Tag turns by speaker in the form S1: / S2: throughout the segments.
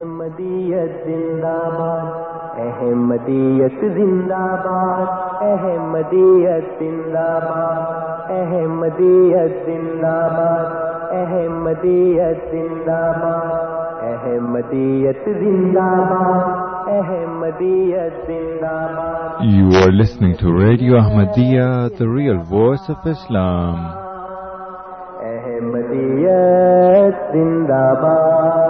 S1: احمدیت زندہ باد احمدیت زندہ باد احمدیت زندہ باد احمدیت زندہ باد احمدیت زندہ باد احمدیت زندہ باد احمدیت زندہ باد
S2: You are listening to Radio Ahmadiyya, the real voice of Islam.
S1: احمدیت زندہ باد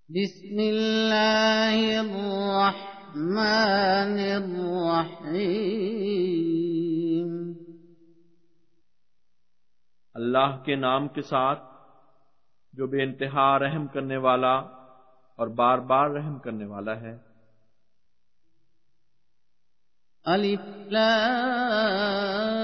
S3: بسم الله الرحمن الرحيم۔
S4: اللہ کے نام کے ساتھ جو بے انتہا رحم کرنے والا اور بار بار رحم کرنے والا ہے۔
S3: ألف لام۔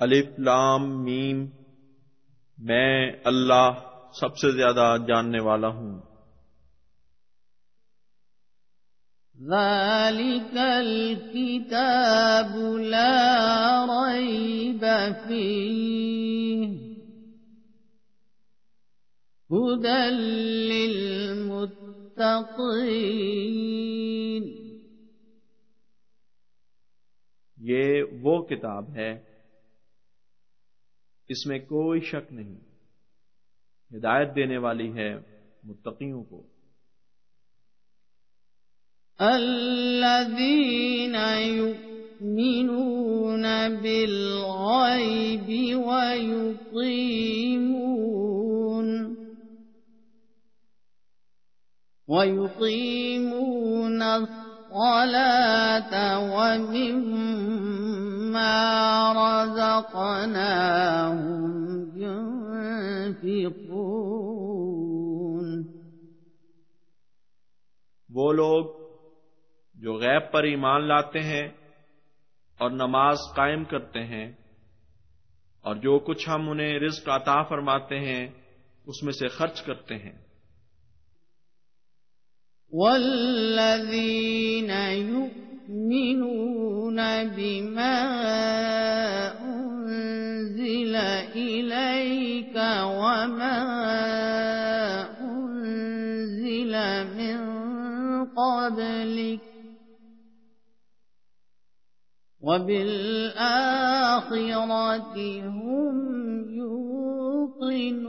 S4: الف لام میم میں اللہ سب سے زیادہ جاننے والا ہوں۔
S3: ذلك الكتاب لا ريب فيه هدى للمتقين
S4: یہ وہ کتاب ہے اس میں کوئی شک نہیں۔ ہدایت دینے والی ہے متقیوں کو۔
S3: الذين يؤمنون بالغيب ويقيمون ويقيمون الصلاة ومما رزقناهم ينفقون۔
S4: وہ لوگ جو غیب پر ایمان لاتے ہیں اور نماز قائم کرتے ہیں اور جو کچھ ہم انہیں رزق عطا فرماتے ہیں اس میں سے خرچ کرتے ہیں۔
S3: والذين يؤمنون بما أنزل إليك وما أنزل من قبلك وبالآخرة هم يوقنون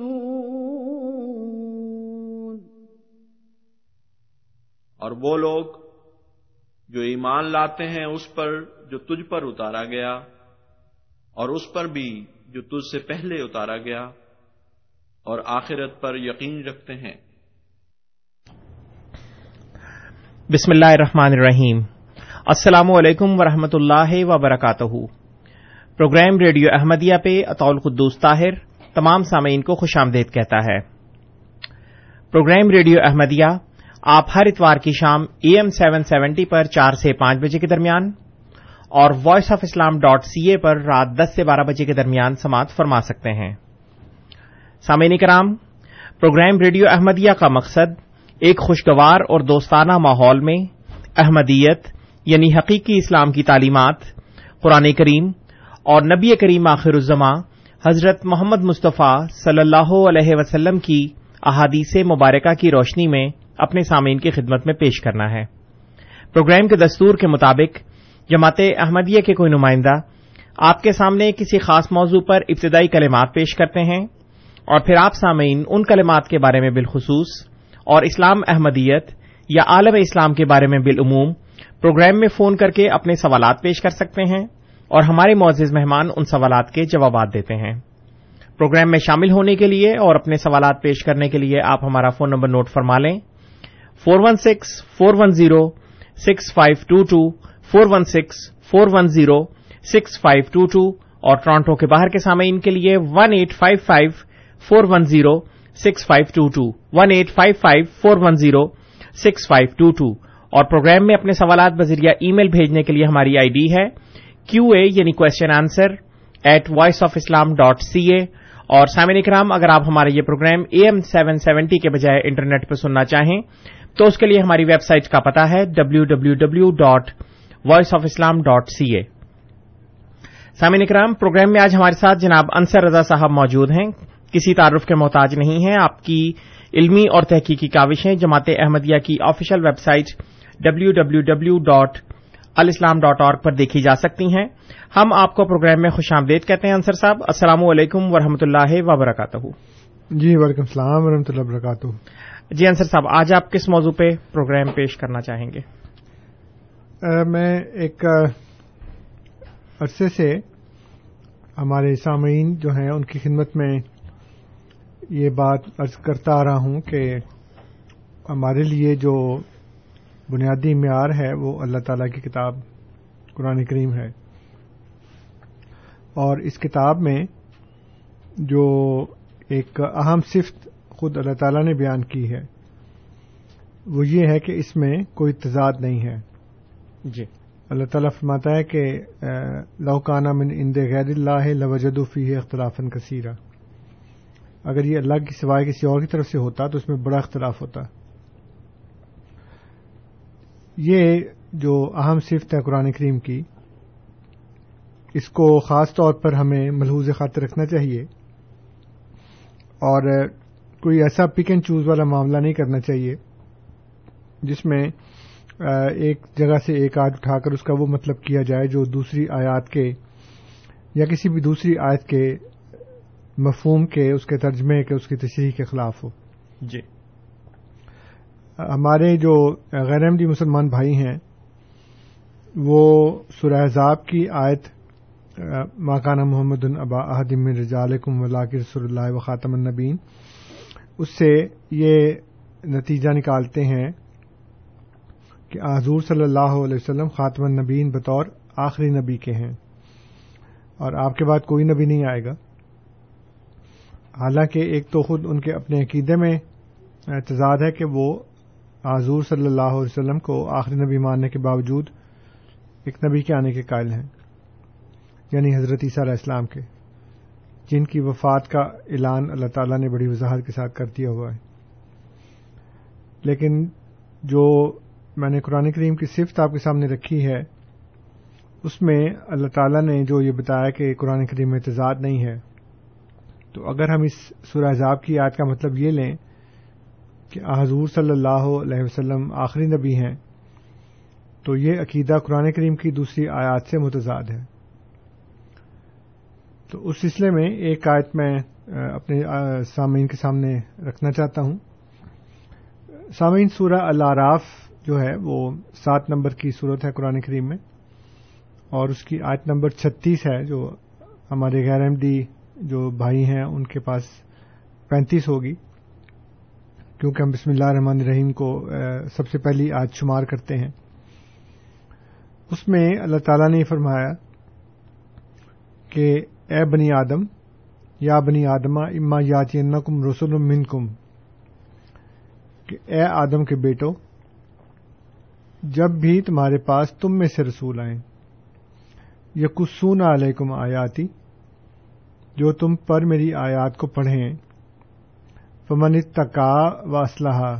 S4: اور وہ لوگ جو ایمان لاتے ہیں اس پر جو تجھ پر اتارا گیا اور اس پر بھی جو تجھ سے پہلے اتارا گیا اور آخرت پر یقین رکھتے ہیں۔
S5: بسم اللہ الرحمن الرحیم۔ السلام علیکم ورحمۃ اللہ وبرکاتہ۔ پروگرام ریڈیو احمدیہ پہ اطول قدوس طاہر تمام سامعین کو خوش آمدید کہتا ہے۔ پروگرام ریڈیو احمدیہ آپ ہر اتوار کی شام اے ایم سیون سیونٹی پر چار سے پانچ بجے کے درمیان اور voice of Islam dot C A پر رات دس سے بارہ بجے کے درمیان سماعت فرما سکتے ہیں۔ سامعین کرام، پروگرام ریڈیو احمدیہ کا مقصد ایک خوشگوار اور دوستانہ ماحول میں احمدیت یعنی حقیقی اسلام کی تعلیمات، قرآن کریم اور نبی کریم آخر الزماں حضرت محمد مصطفیٰ صلی اللہ علیہ وسلم کی احادیث مبارکہ کی روشنی میں اپنے سامعین کی خدمت میں پیش کرنا ہے۔ پروگرام کے دستور کے مطابق جماعت احمدیہ کے کوئی نمائندہ آپ کے سامنے کسی خاص موضوع پر ابتدائی کلمات پیش کرتے ہیں اور پھر آپ سامعین ان کلمات کے بارے میں بالخصوص اور اسلام احمدیت یا عالم اسلام کے بارے میں بالعموم پروگرام میں فون کر کے اپنے سوالات پیش کر سکتے ہیں اور ہمارے معزز مہمان ان سوالات کے جوابات دیتے ہیں۔ پروگرام میں شامل ہونے کے لیے اور اپنے سوالات پیش کرنے کے لیے آپ ہمارا فون نمبر نوٹ فرما لیں۔ Four one six, four one zero, six five two two, four one six, four one zero, six five two two, اور ٹورانٹو کے باہر کے سامعین کے لیے one eight five five, four one zero, six five two two, one eight five five, four one zero, six five two two, اور programme میں اپنے سوالات بذریعہ ای میل بھیجنے کے لیے ہماری آئی ڈی ہے کیو اے یعنی question answer at voice of Islam dot C A اور سامع اکرام اگر آپ ہمارے یہ programme A M seven seventy کے بجائے انٹرنیٹ پہ سننا چاہیں تو اس کے لیے ہماری ویب سائٹ کا پتا ہے W W W dot voice of Islam dot C A سامع اکرام، پروگرام میں آج ہمارے ساتھ جناب انصر رضا صاحب موجود ہیں۔ کسی تعارف کے محتاج نہیں ہیں، آپ کی علمی اور تحقیقی کاوشیں جماعت احمدیہ کی official web site W W W dot alislam dot org پر دیکھی جا سکتی ہیں۔ ہم آپ کو پروگرام میں خوش آمدید کہتے ہیں انصر صاحب۔ السلام علیکم ورحمۃ اللہ وبرکاتہ۔
S6: جی وعلیکم السلام ورحمۃ اللہ وبرکاتہ۔
S5: جی انصر صاحب، آج آپ کس موضوع پہ پروگرام پیش کرنا چاہیں گے؟
S6: میں ایک عرصے سے ہمارے سامعین جو ہیں، ان کی خدمت میں یہ بات ارض کرتا آ رہا ہوں کہ ہمارے لیے جو بنیادی معیار ہے، وہ اللہ تعالی کی کتاب قرآن کریم ہے۔ اور اس کتاب میں جو ایک اہم صفت خود اللہ تعالی نے بیان کی ہے۔ وہ یہ ہے کہ اس میں کوئی تضاد نہیں ہے۔
S5: جی۔
S6: اللہ تعالیٰ فرماتا ہے کہ لوکانہ من اند غیر اللہ لوجدفی اختلافن کثیرہ۔ اگر یہ اللہ کی سوائے کسی اور کی طرف سے ہوتا تو اس میں بڑا اختلاف ہوتا۔ یہ جو اہم صفت ہے قرآن کریم کی اس کو خاص طور پر ہمیں ملحوظ خاطر رکھنا چاہیے۔ اور کوئی ایسا پک اینڈ چوز والا معاملہ نہیں کرنا چاہیے جس میں ایک جگہ سے ایک آیت اٹھا کر اس کا وہ مطلب کیا جائے جو دوسری آیات کے یا کسی بھی دوسری آیت کے مفہوم کے اس کے ترجمے کے اس کی تشریح کے خلاف ہو۔
S5: جی۔
S6: ہمارے جو غیر احمدی مسلمان بھائی ہیں وہ سورہ کی آیت ماکانہ محمد البا احدم رضا علیکم اللہ رسول اللہ و خاتم النبین اس سے یہ نتیجہ نکالتے ہیں کہ حضور صلی اللہ علیہ وسلم خاتم النبین بطور آخری نبی کے ہیں۔ اور آپ کے بعد کوئی نبی نہیں آئے گا۔ حالانکہ ایک تو خود ان کے اپنے عقیدے میں اعتزاد ہے کہ وہ حضور صلی اللہ علیہ وسلم کو آخری نبی ماننے کے باوجود ایک نبی کے آنے کے قائل ہیں یعنی حضرت عیسیٰ علیہ السلام کے۔ جن کی وفات کا اعلان اللہ تعالیٰ نے بڑی وضاحت کے ساتھ کر دیا ہوا ہے۔ لیکن جو میں نے قرآن کریم کی صفت آپ کے سامنے رکھی ہے، اس میں اللہ تعالیٰ نے جو یہ بتایا کہ قرآن کریم میں اعتزاد نہیں ہے، تو اگر ہم اس سورہ عذاب کی یاد کا مطلب یہ لیں کہ حضور صلی اللہ علیہ وسلم آخری نبی ہیں، تو یہ عقیدہ قرآن کریم کی دوسری آیات سے متضاد ہے۔ تو اس سلسلے میں ایک آیت میں اپنے سامعین کے سامنے رکھنا چاہتا ہوں۔ سامعین، سورہ العراف جو ہے، وہ سات نمبر کی صورت ہے قرآن کریم میں، اور اس کی آیت نمبر چھتیس ہے، جو ہمارے غیر احمدی جو بھائی ہیں، ان کے پاس پینتیس ہوگی۔ کیونکہ ہم بسم اللہ الرحمن الرحیم کو سب سے پہلی آج شمار کرتے ہیں۔ اس میں اللہ تعالیٰ نے فرمایا کہ اے بنی آدم، یا بنی آدما اما یاتی کم رسول من کم کہ اے آدم کے بیٹو، جب بھی تمہارے پاس تم میں سے رسول آئیں یقسون علیکم آیاتی، جو تم پر میری آیات کو پڑھیں، فمن تقا و اسلحہ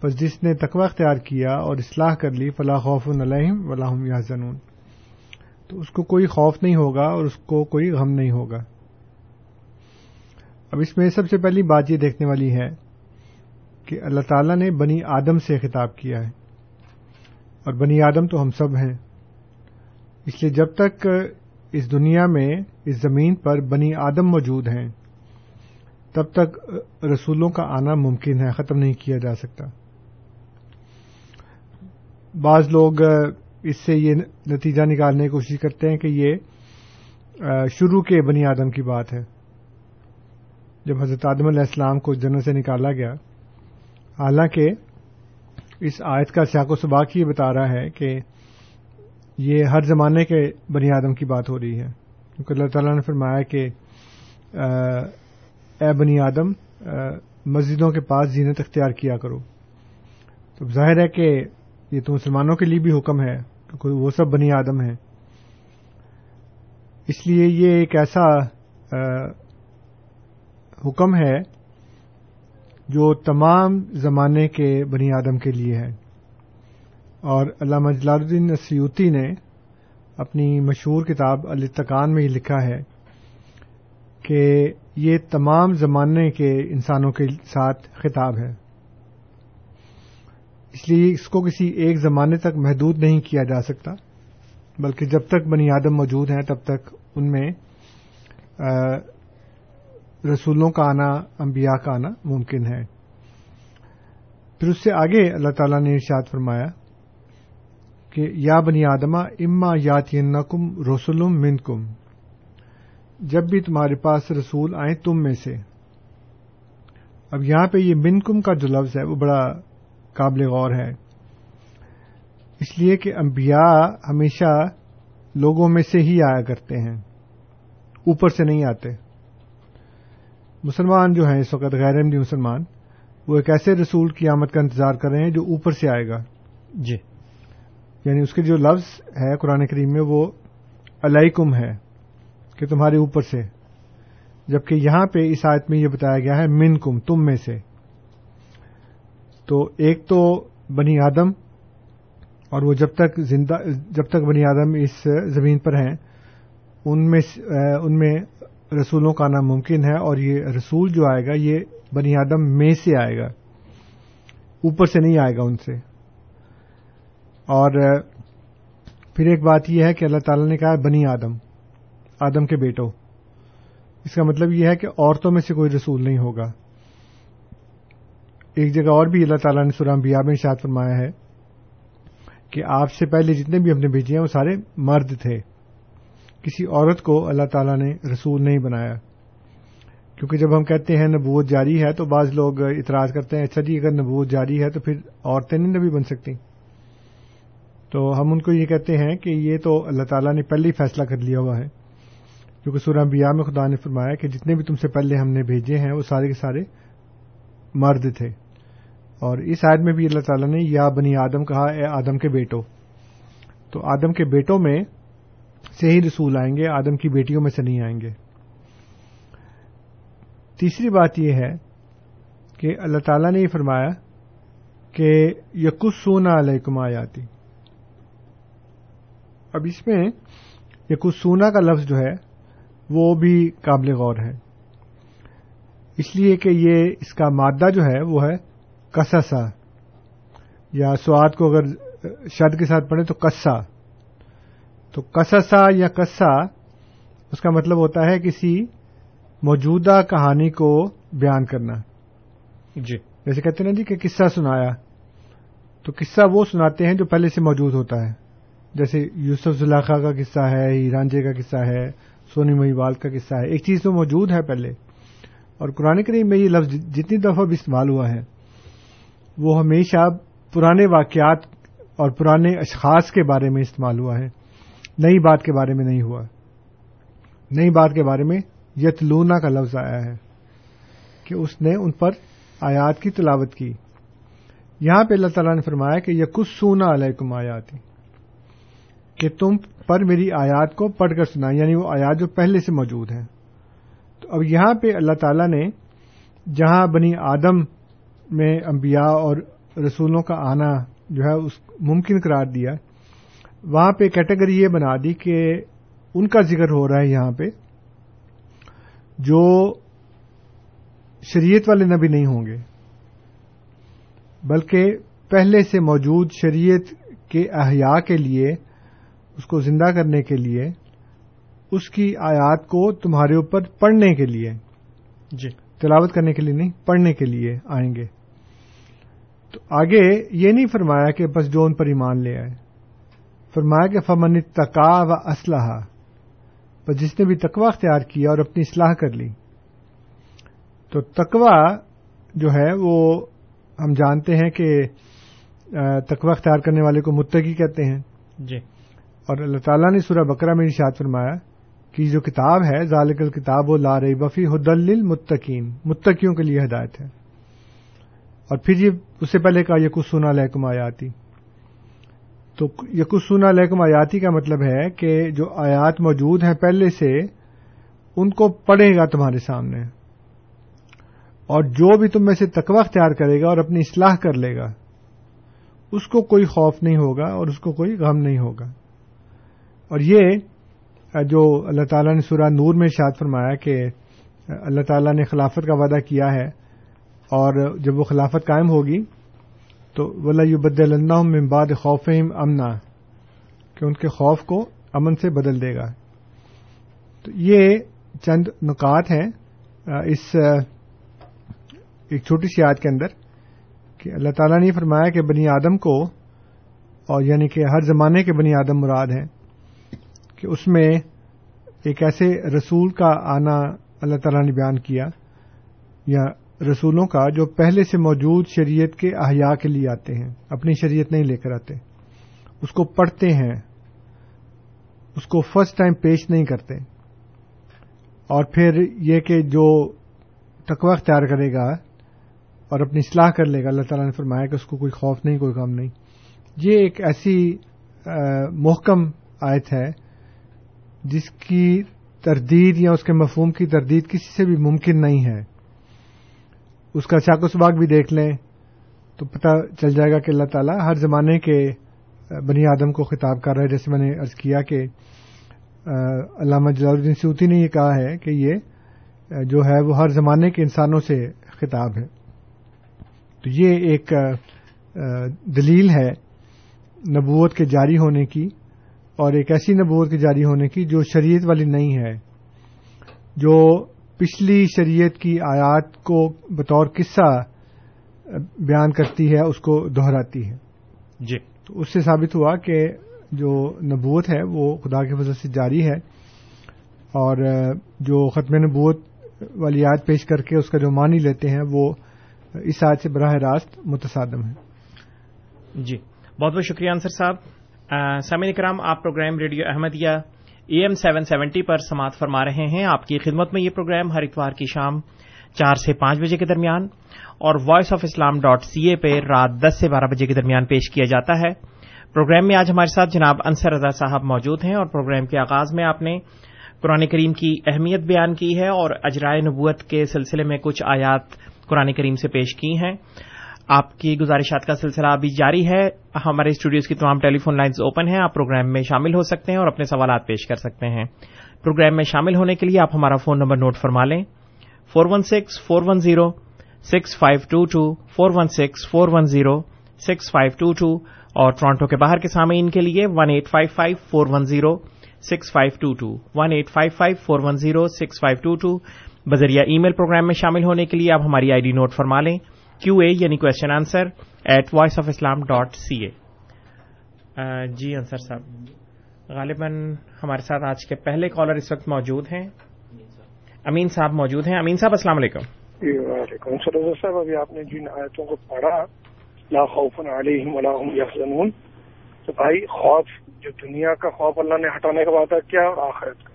S6: پس جس نے تقوی اختیار کیا اور اصلاح کر لی فلاح خوف علیہم ولاحم یا زنون تو اس کو کوئی خوف نہیں ہوگا اور اس کو کوئی غم نہیں ہوگا۔ اب اس میں سب سے پہلی بات یہ دیکھنے والی ہے کہ اللہ تعالیٰ نے بنی آدم سے خطاب کیا ہے۔ اور بنی آدم تو ہم سب ہیں۔ اس لیے جب تک اس دنیا میں اس زمین پر بنی آدم موجود ہیں، تب تک رسولوں کا آنا ممکن ہے، ختم نہیں کیا جا سکتا۔ بعض لوگ اس سے یہ نتیجہ نکالنے کی کوشش کرتے ہیں کہ یہ شروع کے بنی آدم کی بات ہے۔ جب حضرت آدم علیہ السلام کو جنت سے نکالا گیا، حالانکہ اس آیت کا سیاق و سباق یہ بتا رہا ہے کہ یہ ہر زمانے کے بنی آدم کی بات ہو رہی ہے۔ کیونکہ اللہ تعالیٰ نے فرمایا کہ اے بنی آدم مسجدوں کے پاس زینت اختیار کیا کرو۔ تو ظاہر ہے کہ یہ تو مسلمانوں کے لیے بھی حکم ہے۔ کیونکہ وہ سب بنی آدم ہیں۔ اس لیے یہ ایک ایسا حکم ہے جو تمام زمانے کے بنی آدم کے لیے ہے۔ اور علامہ جلال الدین سیوتی نے اپنی مشہور کتاب التقان میں یہ لکھا ہے کہ یہ تمام زمانے کے انسانوں کے ساتھ خطاب ہے۔ اس لیے اس کو کسی ایک زمانے تک محدود نہیں کیا جا سکتا، بلکہ جب تک بنی آدم موجود ہیں، تب تک ان میں رسولوں کا آنا، انبیاء کا آنا ممکن ہے۔ پھر اس سے آگے اللہ تعالیٰ نے ارشاد فرمایا کہ یا بنی آدما اما یات کم رسولم من کم جب بھی تمہارے پاس رسول آئیں تم میں سے۔ اب یہاں پہ یہ من کم کا جو لفظ ہے، وہ بڑا قابل غور ہے۔ اس لیے کہ انبیاء ہمیشہ لوگوں میں سے ہی آیا کرتے ہیں اوپر سے نہیں آتے۔ مسلمان جو ہیں اس وقت غیر احمدی مسلمان وہ ایک ایسے رسول کی آمد کا انتظار کر رہے ہیں جو اوپر سے آئے گا۔
S5: جی۔
S6: یعنی اس کے جو لفظ ہے قرآن کریم میں وہ علیکم ہے کہ تمہارے اوپر سے۔ جبکہ یہاں پہ اس آیت میں یہ بتایا گیا ہے من کم تم میں سے۔ تو ایک تو بنی آدم اور وہ جب تک زندہ جب تک بنی آدم اس زمین پر ہیں، ان میں ان میں رسولوں کا آنا ممکن ہے اور یہ رسول جو آئے گا، یہ بنی آدم میں سے آئے گا۔ اوپر سے نہیں آئے گا ان سے۔ اور پھر ایک بات یہ ہے کہ اللہ تعالی نے کہا بنی آدم آدم کے بیٹوں۔ اس کا مطلب یہ ہے کہ عورتوں میں سے کوئی رسول نہیں ہوگا۔ ایک جگہ اور بھی اللہ تعالیٰ نے سرام بیا میں شاد فرمایا ہے کہ آپ سے پہلے جتنے بھی ہم نے بھیجے ہیں، وہ سارے مرد تھے۔ کسی عورت کو اللہ تعالیٰ نے رسول نہیں بنایا۔ کیونکہ جب ہم کہتے ہیں نبوت جاری ہے تو بعض لوگ اعتراض کرتے ہیں اچھا جی اگر نبوت جاری ہے تو پھر عورتیں نہیں نبی بن سکتی۔ تو ہم ان کو یہ کہتے ہیں کہ یہ تو اللہ تعالیٰ نے پہلے ہی فیصلہ کر لیا ہوا ہے۔ کیونکہ سورہ بیا میں خدا نے فرمایا کہ جتنے بھی تم سے پہلے ہم نے بھیجے ہیں، وہ سارے کے سارے مرد تھے۔ اور اس عائد میں بھی اللہ تعالیٰ نے یا بنی آدم کہا، اے آدم کے بیٹوں تو آدم کے بیٹوں میں سے ہی رسول آئیں گے، آدم کی بیٹیوں میں سے نہیں آئیں گے۔ تیسری بات یہ ہے کہ اللہ تعالیٰ نے یہ فرمایا کہ یقس سونا علیہ آیاتی۔ اب اس میں یقس سونا کا لفظ جو ہے، وہ بھی قابل غور ہے۔ اس لیے کہ یہ اس کا مادہ جو ہے، وہ ہے کسسا یا سواد کو اگر شد کے ساتھ پڑھے تو کسا تو کسسا یا کسا اس کا مطلب ہوتا ہے کسی موجودہ کہانی کو بیان کرنا۔
S5: جی۔
S6: جیسے کہتے ہیں نا جی کہ قصہ سنایا۔ تو قصہ وہ سناتے ہیں جو پہلے سے موجود ہوتا ہے۔ جیسے یوسف زلاخا کا قصہ ہے ہیرانجے کا قصہ ہے سونی مہیوال کا قصہ ہے۔ ایک چیز تو موجود ہے پہلے۔ اور قرآن کریم میں یہ لفظ جتنی دفعہ بھی استعمال ہوا ہے۔ وہ ہمیشہ پرانے واقعات اور پرانے اشخاص کے بارے میں استعمال ہوا ہے۔ نئی بات کے بارے میں نہیں ہوا۔ نئی بات کے بارے میں یتلونا کا لفظ آیا ہے کہ اس نے ان پر آیات کی تلاوت کی۔ یہاں پہ اللہ تعالیٰ نے فرمایا کہ یہ کچھ سونا علیکم آیاتی۔ کہ تم پر میری آیات کو پڑھ کر سنا یعنی وہ آیات جو پہلے سے موجود ہیں۔ تو اب یہاں پہ اللہ تعالیٰ نے جہاں بنی آدم میں انبیاء اور رسولوں کا آنا جو ہے اس ممکن قرار دیا وہاں پہ کیٹیگری یہ بنا دی کہ ان کا ذکر ہو رہا ہے یہاں پہ جو شریعت والے نبی نہیں ہوں گے بلکہ پہلے سے موجود شریعت کے احیاء کے لیے اس کو زندہ کرنے کے لیے اس کی آیات کو تمہارے اوپر پڑھنے کے لیے۔
S5: جی۔
S6: تلاوت کرنے کے لیے نہیں پڑھنے کے لیے آئیں گے۔ تو آگے یہ نہیں فرمایا کہ بس جو ان پر ایمان لے آئے۔ فرمایا کہ فمن تقا و اسلحہ بس جس نے بھی تقوا اختیار کیا اور اپنی اصلاح کر لی۔ تو تقوا جو ہے وہ ہم جانتے ہیں کہ تقوا اختیار کرنے والے کو متقی کہتے ہیں۔
S5: جی۔
S6: اور اللہ تعالیٰ نے سورہ بکرا میں ارشاد فرمایا کہ جو کتاب ہے ذالک الکتاب و لا رئی بفی حد المتقین متقیوں کے لیے ہدایت ہے۔ اور پھر یہ اس سے پہلے کہا یقسون علیکم آیاتی۔ تو یقسون علیکم آیاتی کا مطلب ہے کہ جو آیات موجود ہیں پہلے سے، ان کو پڑھے گا تمہارے سامنے۔ اور جو بھی تم میں سے تقوی اختیار کرے گا اور اپنی اصلاح کر لے گا، اس کو کوئی خوف نہیں ہوگا اور اس کو کوئی غم نہیں ہوگا۔ اور یہ جو اللہ تعالیٰ نے سورہ نور میں شاد فرمایا کہ اللہ تعالیٰ نے خلافت کا وعدہ کیا ہے اور جب وہ خلافت قائم ہوگی تو ولا بد اللہ ممباد خوف امنا کہ ان کے خوف کو امن سے بدل دے گا۔ تو یہ چند نکات ہیں اس ایک چھوٹی سی یاد کے اندر، کہ اللہ تعالیٰ نے فرمایا کہ بنی آدم کو، اور یعنی کہ ہر زمانے کے بنی آدم مراد ہیں، کہ اس میں ایک ایسے رسول کا آنا اللہ تعالیٰ نے بیان کیا، یا رسولوں کا جو پہلے سے موجود شریعت کے احیاء کے لیے آتے ہیں، اپنی شریعت نہیں لے کر آتے۔ اس کو پڑھتے ہیں، اس کو فرسٹ ٹائم پیش نہیں کرتے۔ اور پھر یہ کہ جو تقوی اختیار کرے گا اور اپنی اصلاح کر لے گا، اللہ تعالیٰ نے فرمایا کہ اس کو کوئی خوف نہیں، کوئی غم نہیں۔ یہ ایک ایسی محکم آیت ہے، جس کی تردید یا اس کے مفہوم کی تردید کسی سے بھی ممکن نہیں ہے۔ اس کا چاق و سباق بھی دیکھ لیں تو پتہ چل جائے گا کہ اللہ تعالیٰ ہر زمانے کے بنی آدم کو خطاب کر رہا ہے، جیسے میں نے ارض کیا کہ علامہ جلال الدین سوتی نے یہ کہا ہے کہ یہ جو ہے وہ ہر زمانے کے انسانوں سے خطاب ہے۔ تو یہ ایک دلیل ہے نبوت کے جاری ہونے کی اور ایک ایسی نبوت کے جاری ہونے کی جو شریعت والی نہیں ہے، جو پچھلی شریعت کی آیات کو بطور قصہ بیان کرتی ہے اس کو دہراتی ہے۔
S5: جی۔
S6: تو اس سے ثابت ہوا کہ جو نبوت ہے وہ خدا کے فضل سے جاری ہے۔ اور جو ختم نبوت والی یاد پیش کر کے اس کا جو معنی لیتے ہیں وہ اس آج سے براہ راست متصادم ہے
S5: جی۔ بہت بہت شکریہ انصر صاحب۔ سامعین کرام آپ programme radio Ahmadiyya A M seven seventy پر سماعت فرما رہے ہیں۔ آپ کی خدمت میں یہ پروگرام ہر اتوار کی شام چار سے پانچ بجے کے درمیان اور voice of Islam dot C A پہ رات دس سے بارہ بجے کے درمیان پیش کیا جاتا ہے۔ پروگرام میں آج ہمارے ساتھ جناب انصر رضا صاحب موجود ہیں اور پروگرام کے آغاز میں آپ نے قرآن کریم کی اہمیت بیان کی ہے اور اجرائے نبوت کے سلسلے میں کچھ آیات قرآن کریم سے پیش کی ہیں۔ آپ کی گزارشات کا سلسلہ ابھی جاری ہے۔ ہمارے اسٹوڈیوز کی تمام ٹیلی فون لائنز اوپن ہیں، آپ پروگرام میں شامل ہو سکتے ہیں اور اپنے سوالات پیش کر سکتے ہیں۔ پروگرام میں شامل ہونے کے لیے آپ ہمارا فون نمبر نوٹ فرما لیں۔ Four one six, four one zero, six five two two, four one six, four one zero, six five two two اور ٹورانٹو کے باہر کے سامعین کے لیے one eight five five, four one zero, six five two two, one eight five five, four one zero, six five two two. بذریعہ ای میل programme میں شامل ہونے کے لیے آپ ہماری آئی ڈی نوٹ فرما لیں۔ کیو اے یعنی question answer at voice of Islam dot C A جی انصر صاحب، غالباً ہمارے ساتھ آج کے پہلے کالر اس وقت موجود ہیں۔ امین صاحب موجود ہیں۔ امین صاحب، السلام علیکم۔
S7: جی، وعلیکم سر صاحب، ابھی آپ نے جن آیتوں کو پڑھا، لا خوف علیہم ولا هم یحزنون۔ تو بھائی، خوف جو دنیا کا خوف اللہ نے ہٹانے کا وعدہ کیا اور آخرت کا۔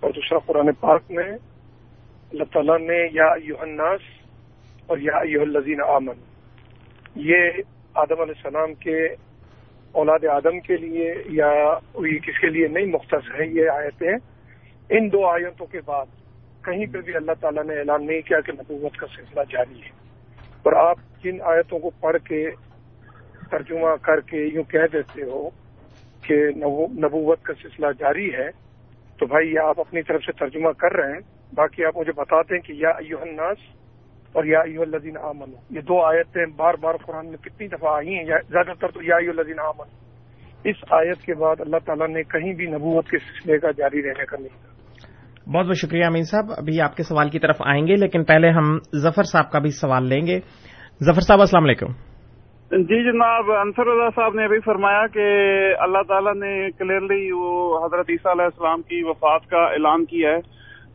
S7: اور دوسرا قرآن پاک میں اللہ تعالیٰ نے، یا الناس اور یا الزین آمن یہ آدم علیہ السلام کے اولاد آدم کے لیے یا کس کے لیے نہیں، مختص ہے یہ آیتیں۔ ان دو آیتوں کے بعد کہیں پہ بھی اللہ تعالیٰ نے اعلان نہیں کیا کہ نبوت کا سلسلہ جاری ہے۔ اور آپ جن آیتوں کو پڑھ کے ترجمہ کر کے یوں کہہ دیتے ہو کہ نبوت کا سلسلہ جاری ہے، تو بھائی یہ آپ اپنی طرف سے ترجمہ کر رہے ہیں۔ باقی آپ مجھے بتا دیں کہ یا ایوہ الناس اور یا ایوہ الذین آمنو یہ دو آیتیں بار بار قرآن میں کتنی دفعہ آئی ہیں زیادہ تر تو یا ایوہ الذین آمنو اس آیت کے بعد اللہ تعالیٰ نے کہیں بھی نبوت کے سلسلے کا جاری رہنے کا نہیں
S5: بہت بہت شکریہ امین صاحب ابھی آپ کے سوال کی طرف آئیں گے لیکن پہلے ہم ظفر صاحب کا بھی سوال لیں گے۔ ظفر صاحب السلام علیکم۔
S8: جی جناب انصر اللہ صاحب نے ابھی فرمایا کہ اللہ تعالیٰ نے کلیئرلی وہ حضرت عیسیٰ علیہ السلام کی وفات کا اعلان کیا ہے۔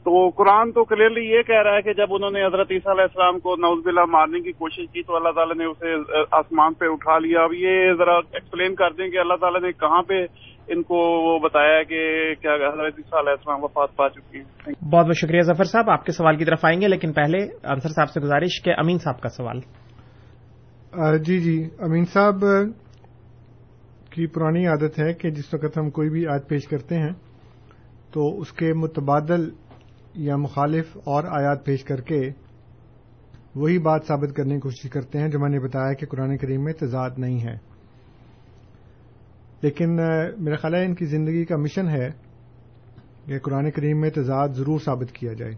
S8: تو قرآن تو کلیئرلی یہ کہہ رہا ہے کہ جب انہوں نے حضرت عیسیٰ علیہ السلام کو نوز بلا مارنے کی کوشش کی تو اللہ تعالیٰ نے اسے آسمان پہ اٹھا لیا۔ اب یہ ذرا ایکسپلین کر دیں کہ اللہ تعالیٰ نے کہاں پہ ان کو وہ بتایا کہ کیا حضرت عیسیٰ علیہ السلام وفات پا چکی ہیں۔
S5: بہت بہت شکریہ ظفر صاحب۔ آپ کے سوال کی طرف آئیں گے لیکن پہلے انصر صاحب سے گزارش کہ امین صاحب کا سوال۔
S6: جی جی۔ امین صاحب کی پرانی عادت ہے کہ جس وقت ہم کوئی بھی آیت پیش کرتے ہیں تو اس کے متبادل یا مخالف اور آیات پیش کر کے وہی بات ثابت کرنے کی کوشش کرتے ہیں جو میں نے بتایا کہ قرآن کریم میں تضاد نہیں ہے۔ لیکن میرا خیال ہے ان کی زندگی کا مشن ہے کہ قرآن کریم میں تضاد ضرور ثابت کیا جائے۔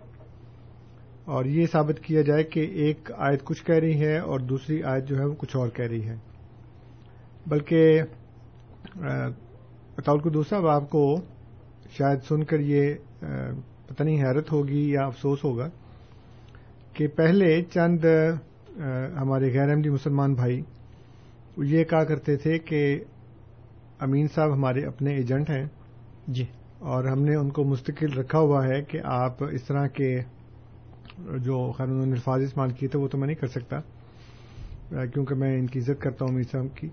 S6: اور یہ ثابت کیا جائے کہ ایک آیت کچھ کہہ رہی ہے اور دوسری آیت جو ہے وہ کچھ اور کہہ رہی ہے۔ بلکہ بطول کو دوسرا آپ کو شاید سن کر یہ پتہ نہیں حیرت ہوگی یا افسوس ہوگا کہ پہلے چند ہمارے غیر احمدی مسلمان بھائی یہ کہا کرتے تھے کہ امین صاحب ہمارے اپنے ایجنٹ ہیں۔
S5: جی۔
S6: اور ہم نے ان کو مستقل رکھا ہوا ہے کہ آپ اس طرح کے جو خیر انہوں نے الفاظ استعمال کیے تھے وہ تو میں نہیں کر سکتا کیونکہ میں ان کی عزت کرتا ہوں امیر صاحب کی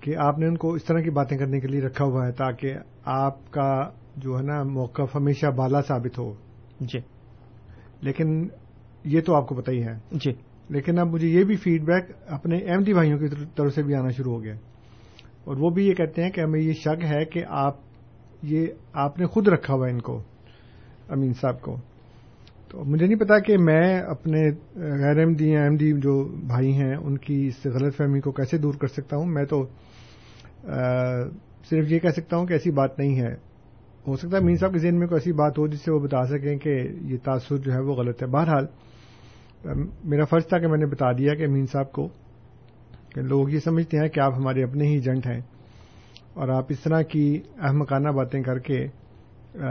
S6: کہ آپ نے ان کو اس طرح کی باتیں کرنے کے لیے رکھا ہوا ہے تاکہ آپ کا جو ہے نا موقف ہمیشہ بالا ثابت ہو۔
S5: جی۔
S6: لیکن یہ تو آپ کو پتہ ہی ہے۔
S5: جی۔
S6: لیکن اب مجھے یہ بھی فیڈ بیک اپنے ایم ڈی بھائیوں کی طرف سے بھی آنا شروع ہو گیا۔ اور وہ بھی یہ کہتے ہیں کہ ہمیں یہ شک ہے کہ آپ یہ آپ نے خود رکھا ہوا ان کو امین صاحب کو۔ تو مجھے نہیں پتا کہ میں اپنے غیر احمدی یا احمدی جو بھائی ہیں ان کی اس غلط فہمی کو کیسے دور کر سکتا ہوں؟ میں تو صرف یہ کہہ سکتا ہوں کہ ایسی بات نہیں ہے۔ ہو سکتا ہے۔ مین صاحب کے ذہن میں کوئی ایسی بات ہو جس سے وہ بتا سکیں کہ یہ تاثر جو ہے وہ غلط ہے۔ بہرحال میرا فرض تھا کہ میں نے بتا دیا کہ مین صاحب کو کہ لوگ یہ سمجھتے ہیں کہ آپ ہمارے اپنے ہی ایجنٹ ہیں اور آپ اس طرح کی احمقانہ باتیں کر کے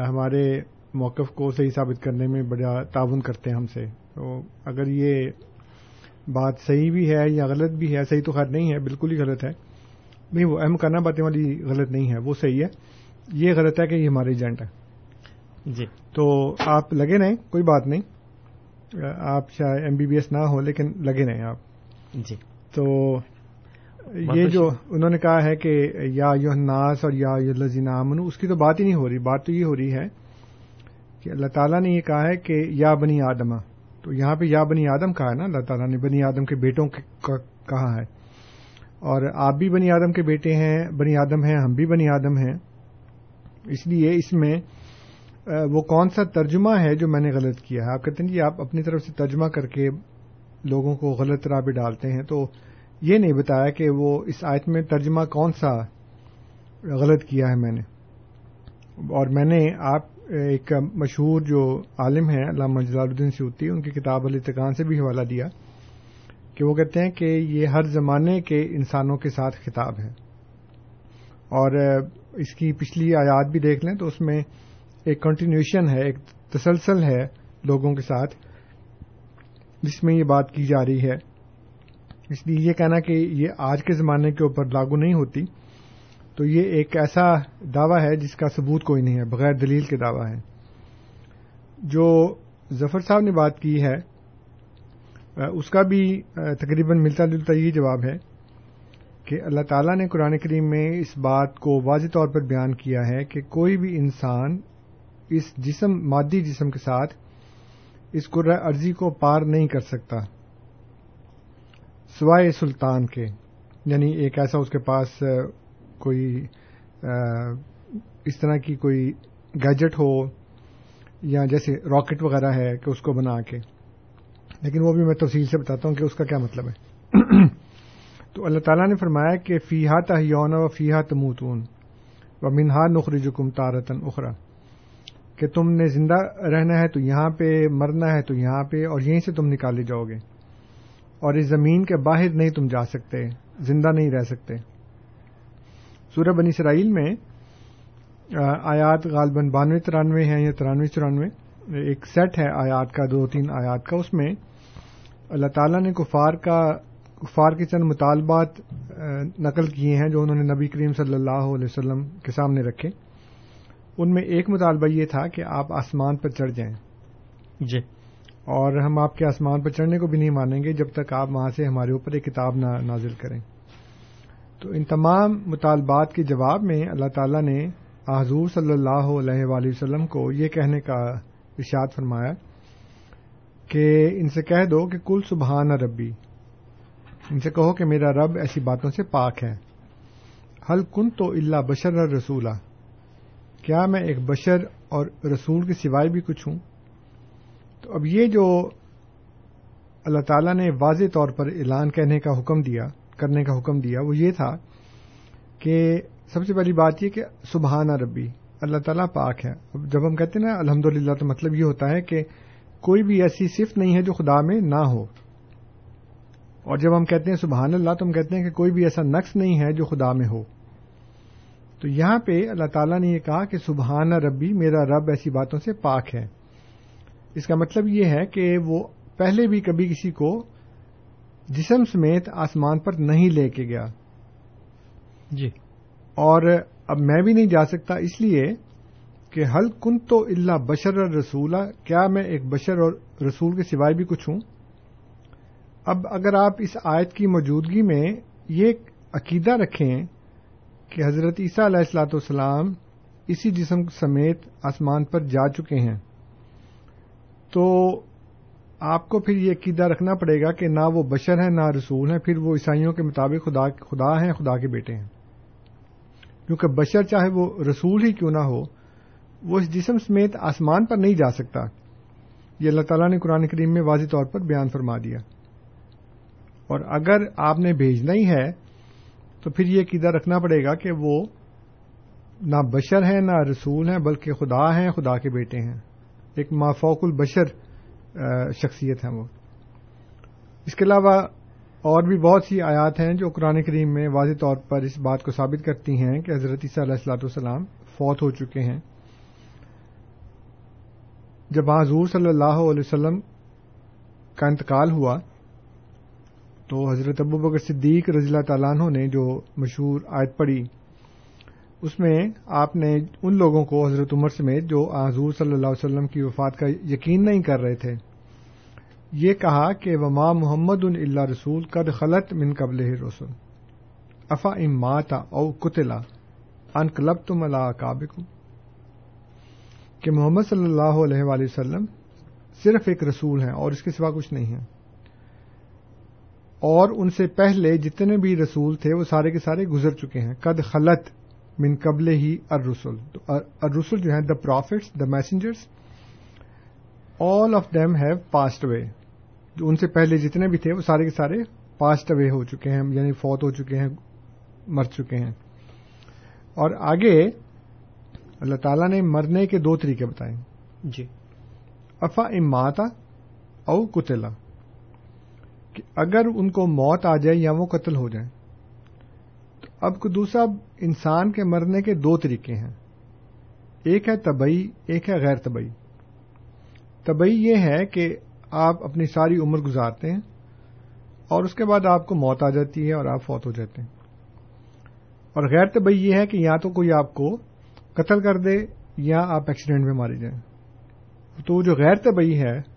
S6: ہمارے موقف کو صحیح ثابت کرنے میں بڑا تعاون کرتے ہیں ہم سے۔ تو اگر یہ بات صحیح بھی ہے یا غلط بھی ہے، صحیح تو خیر نہیں ہے، بالکل ہی غلط ہے۔ نہیں، وہ احمقانہ باتیں والی غلط نہیں ہے، وہ صحیح ہے۔ یہ غلط ہے کہ یہ ہمارے ایجنٹ ہے۔
S5: جی۔
S6: تو آپ لگے نہیں کوئی بات نہیں۔ آپ شاید ایم بی بی ایس نہ ہو لیکن لگے نہیں آپ۔
S5: جی۔
S6: تو یہ جو انہوں نے کہا ہے کہ یا یو ناس اور یا لذین امن اس کی تو بات ہی نہیں ہو رہی۔ بات تو یہ ہو رہی ہے کہ اللہ تعالیٰ نے یہ کہا ہے کہ یا بنی آدما تو یہاں پہ یا بنی آدم کہا ہے نا اللہ تعالیٰ نے بنی آدم کے بیٹوں کہا ہے۔ اور آپ بھی بنی آدم کے بیٹے ہیں بنی آدم ہیں ہم بھی بنی آدم ہیں۔ اس لیے اس میں وہ کون سا ترجمہ ہے جو میں نے غلط کیا ہے؟ آپ کہتے ہیں جی آپ اپنی طرف سے ترجمہ کر کے لوگوں کو غلط راہ پہ ڈالتے ہیں، تو یہ نہیں بتایا کہ وہ اس آیت میں ترجمہ کون سا غلط کیا ہے میں نے۔ اور میں نے آپ، ایک مشہور جو عالم ہیں، علامہ جلال الدین سیوتی، ان کی کتاب التقان سے بھی حوالہ دیا کہ وہ کہتے ہیں کہ یہ ہر زمانے کے انسانوں کے ساتھ خطاب ہے۔ اور اس کی پچھلی آیات بھی دیکھ لیں تو اس میں ایک کنٹینیوشن ہے، ایک تسلسل ہے لوگوں کے ساتھ، جس میں یہ بات کی جا رہی ہے۔ اس لیے یہ کہنا کہ یہ آج کے زمانے کے اوپر لاگو نہیں ہوتی۔ تو یہ ایک ایسا دعویٰ ہے جس کا ثبوت کوئی نہیں ہے، بغیر دلیل کے دعویٰ ہے۔ جو ظفر صاحب نے بات کی ہے، اس کا بھی تقریباً ملتا جلتا یہ جواب ہے۔ کہ اللہ تعالیٰ نے قرآن کریم میں اس بات کو واضح طور پر بیان کیا ہے کہ کوئی بھی انسان اس جسم، مادی جسم کے ساتھ اس قرآ عرضی کو پار نہیں کر سکتا، سوائے سلطان کے۔ یعنی ایک ایسا اس کے پاس کوئی اس طرح کی کوئی گیجٹ ہو یا جیسے راکٹ وغیرہ ہے کہ اس کو بنا کے۔ لیکن وہ بھی میں تفصیل سے بتاتا ہوں کہ اس کا کیا مطلب ہے۔ تو اللہ تعالیٰ نے فرمایا کہ فیحا تہیون و فیحا تموتون و منہا نخرجکم تارتن اخرا کہ تم نے زندہ رہنا ہے تو یہاں پہ، مرنا ہے تو یہاں پہ اور یہیں سے تم نکالے جاؤ گے۔ اور اس زمین کے باہر نہیں تم جا سکتے، زندہ نہیں رہ سکتے۔ سورہ بنی اسرائیل میں آیات غالباً بانوے، ترانوے ہیں یا ترانوے، چورانوے، ایک سیٹ ہے آیات کا، دو تین آیات کا۔ اس میں اللہ تعالیٰ نے کفار کا کفار کے چند مطالبات نقل کیے ہیں جو انہوں نے نبی کریم صلی اللہ علیہ وسلم کے سامنے رکھے۔ ان میں ایک مطالبہ یہ تھا کہ آپ آسمان پر چڑھ جائیں۔
S5: جی۔
S6: اور ہم آپ کے آسمان پر چڑھنے کو بھی نہیں مانیں گے جب تک آپ وہاں سے ہمارے اوپر ایک کتاب نہ نازل کریں۔ تو ان تمام مطالبات کے جواب میں اللہ تعالیٰ نے حضور صلی اللہ علیہ وآلہ وسلم کو یہ کہنے کا ارشاد فرمایا کہ ان سے کہہ دو کہ کل سبحان ربی۔ ان سے کہو کہ میرا رب ایسی باتوں سے پاک ہے۔ حل کن تو اللہ بشر رسولہ کیا میں ایک بشر اور رسول کے سوائے بھی کچھ ہوں؟ تو اب یہ جو اللہ تعالیٰ نے واضح طور پر اعلان کہنے کا حکم دیا، کرنے کا حکم دیا، وہ یہ تھا کہ سب سے پہلی بات یہ کہ سبحانہ ربی، اللہ تعالیٰ پاک ہے۔ اب جب ہم کہتے ہیں نا الحمد للہ تو مطلب یہ ہوتا ہے کہ کوئی بھی ایسی صفت نہیں ہے جو خدا میں نہ ہو۔ اور جب ہم کہتے ہیں سبحان اللہ تو ہم کہتے ہیں کہ کوئی بھی ایسا نقص نہیں ہے جو خدا میں ہو۔ تو یہاں پہ اللہ تعالیٰ نے یہ کہا کہ سبحان ربی میرا رب ایسی باتوں سے پاک ہے۔ اس کا مطلب یہ ہے کہ وہ پہلے بھی کبھی کسی کو جسم سمیت آسمان پر نہیں لے کے گیا۔
S5: جی۔
S6: اور اب میں بھی نہیں جا سکتا اس لیے کہ حل کن تو اللہ بشر اور رسولہ کیا میں ایک بشر اور رسول کے سوائے بھی کچھ ہوں؟ اب اگر آپ اس آیت کی موجودگی میں یہ عقیدہ رکھیں کہ حضرت عیسیٰ علیہ السلاۃ والسلام اسی جسم سمیت آسمان پر جا چکے ہیں، تو آپ کو پھر یہ عقیدہ رکھنا پڑے گا کہ نہ وہ بشر ہیں، نہ رسول ہیں، پھر وہ عیسائیوں کے مطابق خدا خدا ہیں، خدا کے بیٹے ہیں۔ کیونکہ بشر چاہے وہ رسول ہی کیوں نہ ہو، وہ اس جسم سمیت آسمان پر نہیں جا سکتا۔ یہ اللہ تعالیٰ نے قرآن کریم میں واضح طور پر بیان فرما دیا۔ اور اگر آپ نے بھیجنا ہی ہے، تو پھر یہ عقیدہ رکھنا پڑے گا کہ وہ نہ بشر ہیں، نہ رسول ہیں، بلکہ خدا ہیں، خدا کے بیٹے ہیں۔ ایک مافوق البشر شخصیت ہیں وہ۔ اس کے علاوہ اور بھی بہت سی آیات ہیں جو قرآن کریم میں واضح طور پر اس بات کو ثابت کرتی ہیں کہ حضرت عیسیٰ علیہ السلاۃ والسلام فوت ہو چکے ہیں۔ جب حضور صلی اللہ علیہ وسلم کا انتقال ہوا تو حضرت ابو بکر صدیق رضی اللہ تعالیٰ عنہ نے جو مشہور آیت پڑھی، اس میں آپ نے ان لوگوں کو حضرت عمر سمیت جو حضور صلی اللہ علیہ وسلم کی وفات کا یقین نہیں کر رہے تھے، یہ کہا کہ وما محمد اللہ رسول قد خلط من قبل رسول افا اماتا او کتلا ان کلب تم اللہ کہ محمد صلی اللہ علیہ وآلہ وسلم صرف ایک رسول ہیں اور اس کے سوا کچھ نہیں ہے اور ان سے پہلے جتنے بھی رسول تھے وہ سارے کے سارے گزر چکے ہیں۔ قد خلط من قبل ہی ارسول ارسول جو ہیں the prophets the messengers all of them have passed away جو ان سے پہلے جتنے بھی تھے وہ سارے کے سارے پاسڈ اوے ہو چکے ہیں یعنی فوت ہو چکے ہیں مر چکے ہیں۔ اور آگے اللہ تعالیٰ نے مرنے کے دو طریقے بتائے۔
S5: جی۔
S6: افا اماتا او کتلا کہ اگر ان کو موت آ جائے یا وہ قتل ہو جائے تو اب کو دوسرا انسان کے مرنے کے دو طریقے ہیں۔ ایک ہے طبئی ایک ہے غیر طبئی طبئی یہ ہے کہ آپ اپنی ساری عمر گزارتے ہیں اور اس کے بعد آپ کو موت آ جاتی ہے اور آپ فوت ہو جاتے ہیں۔ اور غیر طبی یہ ہے کہ یا تو کوئی آپ کو قتل کر دے یا آپ ایکسیڈنٹ میں مارے جائیں۔ تو جو غیر طبی ہے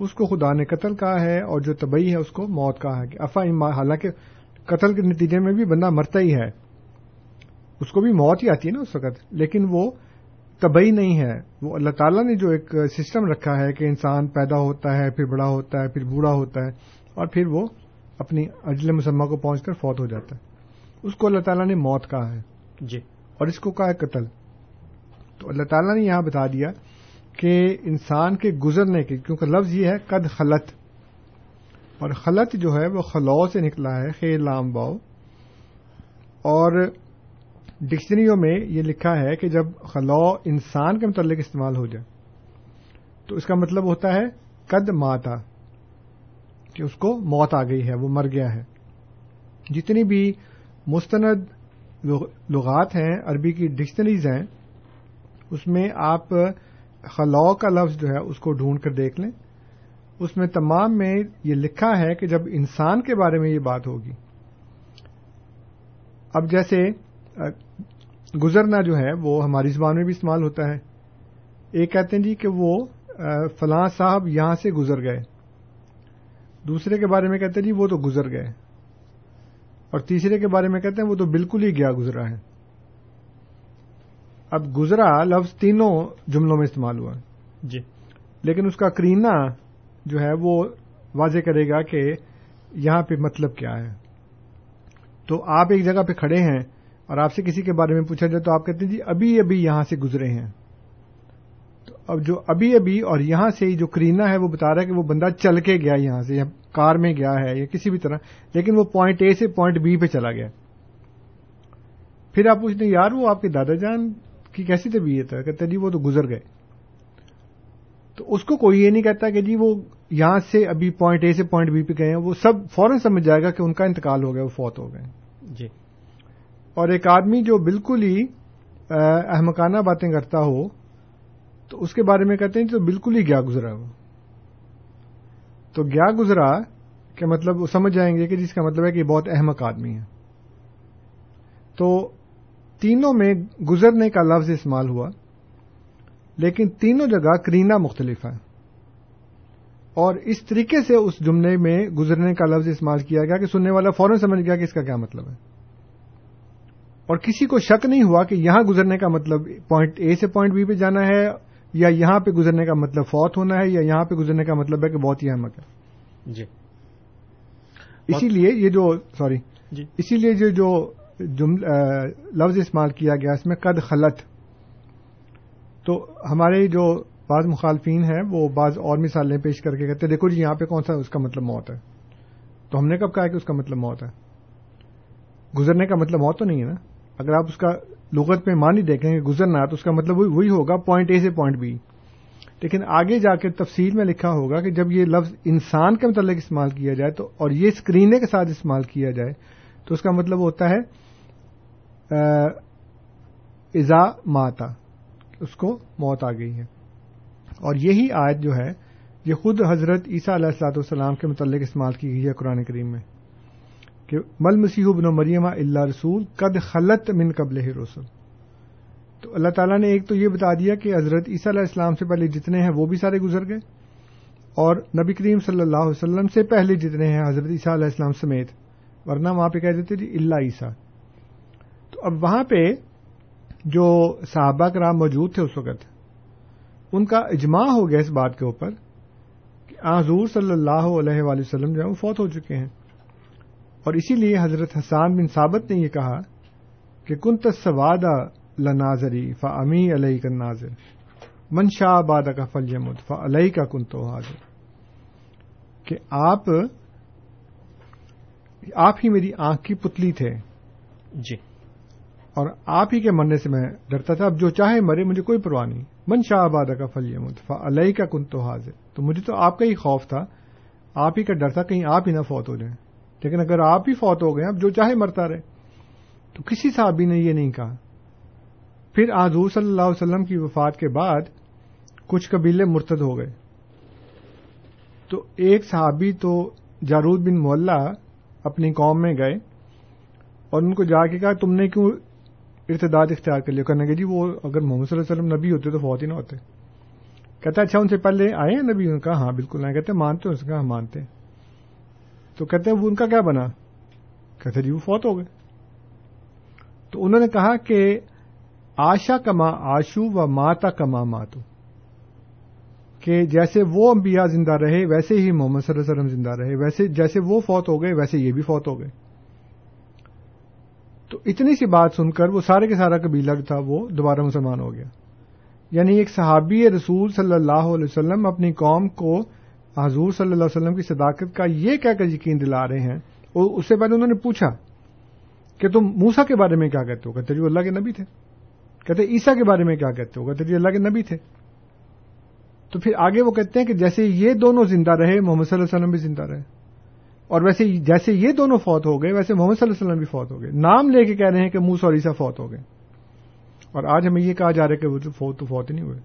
S6: اس کو خدا نے قتل کہا ہے اور جو طبی ہے اس کو موت کہا ہے۔ کہ افا حالانکہ قتل کے نتیجے میں بھی بندہ مرتا ہی ہے۔ اس کو بھی موت ہی آتی ہے نا اس وقت۔ لیکن وہ طبی نہیں ہے۔ وہ اللہ تعالیٰ نے جو ایک سسٹم رکھا ہے کہ انسان پیدا ہوتا ہے پھر بڑا ہوتا ہے پھر بوڑھا ہوتا ہے اور پھر وہ اپنی اجل مسمہ کو پہنچ کر فوت ہو جاتا ہے۔ اس کو اللہ تعالیٰ نے موت کہا ہے۔
S5: جی۔
S6: اور اس کو کہا ہے قتل۔ تو اللہ تعالیٰ نے یہاں بتا دیا کہ انسان کے گزرنے کی کیونکہ لفظ یہ ہے، قد خلط اور خلط جو ہے، وہ خلو سے نکلا ہے خیر لام باؤ اور ڈکشنریوں میں یہ لکھا ہے کہ جب خلو انسان کے متعلق استعمال ہو جائے، تو اس کا مطلب ہوتا ہے قد ماتا، کہ اس کو موت آ گئی ہے، وہ مر گیا ہے۔ جتنی بھی مستند لغات ہیں، عربی کی ڈکشنریز ہیں، اس میں آپ خلو کا لفظ جو ہے اس کو ڈھونڈ کر دیکھ لیں۔ اس میں تمام میں یہ لکھا ہے کہ جب انسان کے بارے میں یہ بات ہوگی۔ اب جیسے گزرنا جو ہے وہ ہماری زبان میں بھی استعمال ہوتا ہے۔ ایک کہتے ہیں جی کہ وہ فلاں صاحب یہاں سے گزر گئے۔ دوسرے کے بارے میں کہتے ہیں جی وہ تو گزر گئے۔ اور تیسرے کے بارے میں کہتے ہیں وہ تو بالکل ہی گیا گزرا ہے۔ اب گزرا لفظ تینوں جملوں میں استعمال ہوا
S5: جی۔
S6: لیکن اس کا کرینا جو ہے وہ واضح کرے گا کہ یہاں پہ مطلب کیا ہے۔ تو آپ ایک جگہ پہ کھڑے ہیں اور آپ سے کسی کے بارے میں پوچھا جائے تو آپ کہتے ہیں جی ابھی ابھی یہاں سے گزرے ہیں۔ تو اب جو ابھی ابھی اور یہاں سے جو کرینا ہے وہ بتا رہا ہے کہ وہ بندہ چل کے گیا یہاں سے یا کار میں گیا ہے یا کسی بھی طرح لیکن وہ پوائنٹ اے سے پوائنٹ بی پہ چلا گیا۔ پھر آپ پوچھتے ہیں یار وہ آپ کے دادا جان کی کیسی طبیعت ہے کہتے جی وہ تو گزر گئے۔ تو اس کو کوئی یہ نہیں کہتا کہ جی وہ یہاں سے ابھی پوائنٹ اے سے پوائنٹ بی پہ گئے ہیں وہ سب فوراً سمجھ جائے گا کہ ان کا انتقال ہو گیا وہ فوت ہو گئے۔
S5: جی۔
S6: اور ایک آدمی جو بالکل ہی احمقانہ باتیں کرتا ہو تو اس کے بارے میں کہتے ہیں تو بالکل ہی گیا گزرا وہ۔ تو گیا گزرا کہ مطلب وہ سمجھ جائیں گے کہ جس کا مطلب ہے کہ یہ بہت احمق آدمی ہے۔ تو تینوں میں گزرنے کا لفظ استعمال ہوا لیکن تینوں جگہ کرینا مختلف ہے اور اس طریقے سے اس جملے میں گزرنے کا لفظ استعمال کیا گیا کہ سننے والا فوراً سمجھ گیا کہ اس کا کیا مطلب ہے۔ اور کسی کو شک نہیں ہوا کہ یہاں گزرنے کا مطلب پوائنٹ اے سے پوائنٹ بی پہ جانا ہے یا یہاں پہ گزرنے کا مطلب فوت ہونا ہے یا یہاں پہ گزرنے کا مطلب ہے کہ بہت ہی احمد ہے۔
S5: جی۔
S6: اسی لیے یہ جو سوری
S5: جی۔
S6: اسی لیے یہ جو لفظ استعمال کیا گیا اس میں قد خلط تو ہمارے جو بعض مخالفین ہیں، وہ بعض اور مثالیں پیش کر کے کہتے ہیں، دیکھو جی یہاں پہ کون سا اس کا مطلب موت ہے۔ تو ہم نے کب کہا کہ اس کا مطلب موت ہے؟ گزرنے کا مطلب موت تو نہیں ہے نا؟ اگر آپ اس کا لغت میں مانی دیکھیں گے گزرنا تو اس کا مطلب وہی ہوگا پوائنٹ اے سے پوائنٹ بی لیکن آگے جا کے تفصیل میں لکھا ہوگا کہ جب یہ لفظ انسان کے متعلق استعمال کیا جائے تو اور یہ اسکرینے کے ساتھ استعمال کیا جائے، تو اس کا مطلب ہوتا ہے ازا ماتا، اس کو موت آ گئی ہے۔ اور یہی آیت جو ہے، یہ خود حضرت عیسیٰ علیہ السلاط والسلام کے متعلق استعمال کی گئی ہے قرآن کریم میں، کہ مل مسیح بن مریم اللہ رسول قد خلط من قبل رسول تو اللہ تعالیٰ نے ایک تو یہ بتا دیا کہ حضرت عیسیٰ علیہ السلام سے پہلے جتنے ہیں وہ بھی سارے گزر گئے، اور نبی کریم صلی اللہ علیہ وسلم سے پہلے جتنے ہیں حضرت عیسیٰ علیہ السلام سمیت، ورنہ وہاں پہ کہہ دیتے تھے اللہ عیسیٰ۔ تو اب وہاں پہ جو صحابہ کرام موجود تھے اس وقت، ان کا اجماع ہو گیا اس بات کے اوپر کہ حضور صلی اللہ علیہ وآلہ وسلم جو ہے وہ فوت ہو چکے ہیں۔ اور اسی لیے حضرت حسان بن ثابت نے یہ کہا کہ کن تصواد لناظری فا امی علیہ کا ناظر من شاہ بادہ کا فل یمد فا علیہ کا کن تو حاضر۔ کہ آپ آپ ہی میری آنکھ کی پتلی تھے۔
S5: جی۔
S6: اور آپ ہی کے مرنے سے میں ڈرتا تھا۔ اب جو چاہے مرے، مجھے کوئی پرواہ نہیں۔ من شاہ آباد کا فلی متفا علیہ کا کن تو حاضر۔ تو مجھے تو آپ کا ہی خوف تھا۔ آپ ہی کا ڈر تھا، کہیں آپ ہی نہ فوت ہو جائیں۔ لیکن اگر آپ ہی فوت ہو گئے، اب جو چاہے مرتا رہے۔ تو کسی صحابی نے یہ نہیں کہا۔ پھر آزور صلی اللہ علیہ وسلم کی وفات کے بعد کچھ قبیلے مرتد ہو گئے۔ تو ایک صحابی تو جارود بن مولا اپنی قوم میں گئے اور ان کو جا کے کہا، تم نے کیوں ارتداد اختیار کر لیا کرنے کے جی وہ اگر محمد صلی اللہ علیہ وسلم نبی ہوتے تو فوت ہی نہ ہوتے۔ کہتا اچھا ان سے پہلے آئے ہیں نبی؟ ان کا ہاں بالکل۔ آئے کہتے مانتے اس کا ہاں مانتے تو کہتے ہیں وہ ان کا کیا بنا؟ کہتے جی وہ فوت ہو گئے۔ تو انہوں نے کہا کہ آشا کما آشو و ماتا کما ماتو۔ کہ جیسے وہ انبیاء زندہ رہے، ویسے ہی محمد صلی اللہ علیہ وسلم زندہ رہے۔ ویسے جیسے وہ فوت ہو گئے، ویسے یہ بھی فوت ہو گئے۔ تو اتنی سی بات سن کر وہ سارے کے سارا قبیلہ جو تھا وہ دوبارہ مسلمان ہو گیا۔ یعنی ایک صحابی رسول صلی اللہ علیہ وسلم اپنی قوم کو حضور صلی اللہ علیہ وسلم کی صداقت کا یہ کہہ کر یقین دلا رہے ہیں، اور اس سے پہلے انہوں نے پوچھا کہ تم موسا کے بارے میں کیا کہتے ہو؟ کہتے جی اللہ کے نبی تھے۔ کہتے عیسیٰ کے بارے میں کیا کہتے ہو؟ کہتے جی اللہ کے نبی تھے۔ تو پھر آگے وہ کہتے ہیں کہ جیسے یہ دونوں زندہ رہے، محمد صلی اللہ علیہ وسلم بھی زندہ رہے۔ اور ویسے جیسے یہ دونوں فوت ہو گئے، ویسے محمد صلی اللہ علیہ وسلم بھی فوت ہو گئے۔ نام لے کے کہہ رہے ہیں کہ موسا اور عیسیٰ فوت ہو گئے۔ اور آج ہمیں یہ کہا جا رہا ہے کہ وہ تو فوت تو فوت نہیں ہوئے۔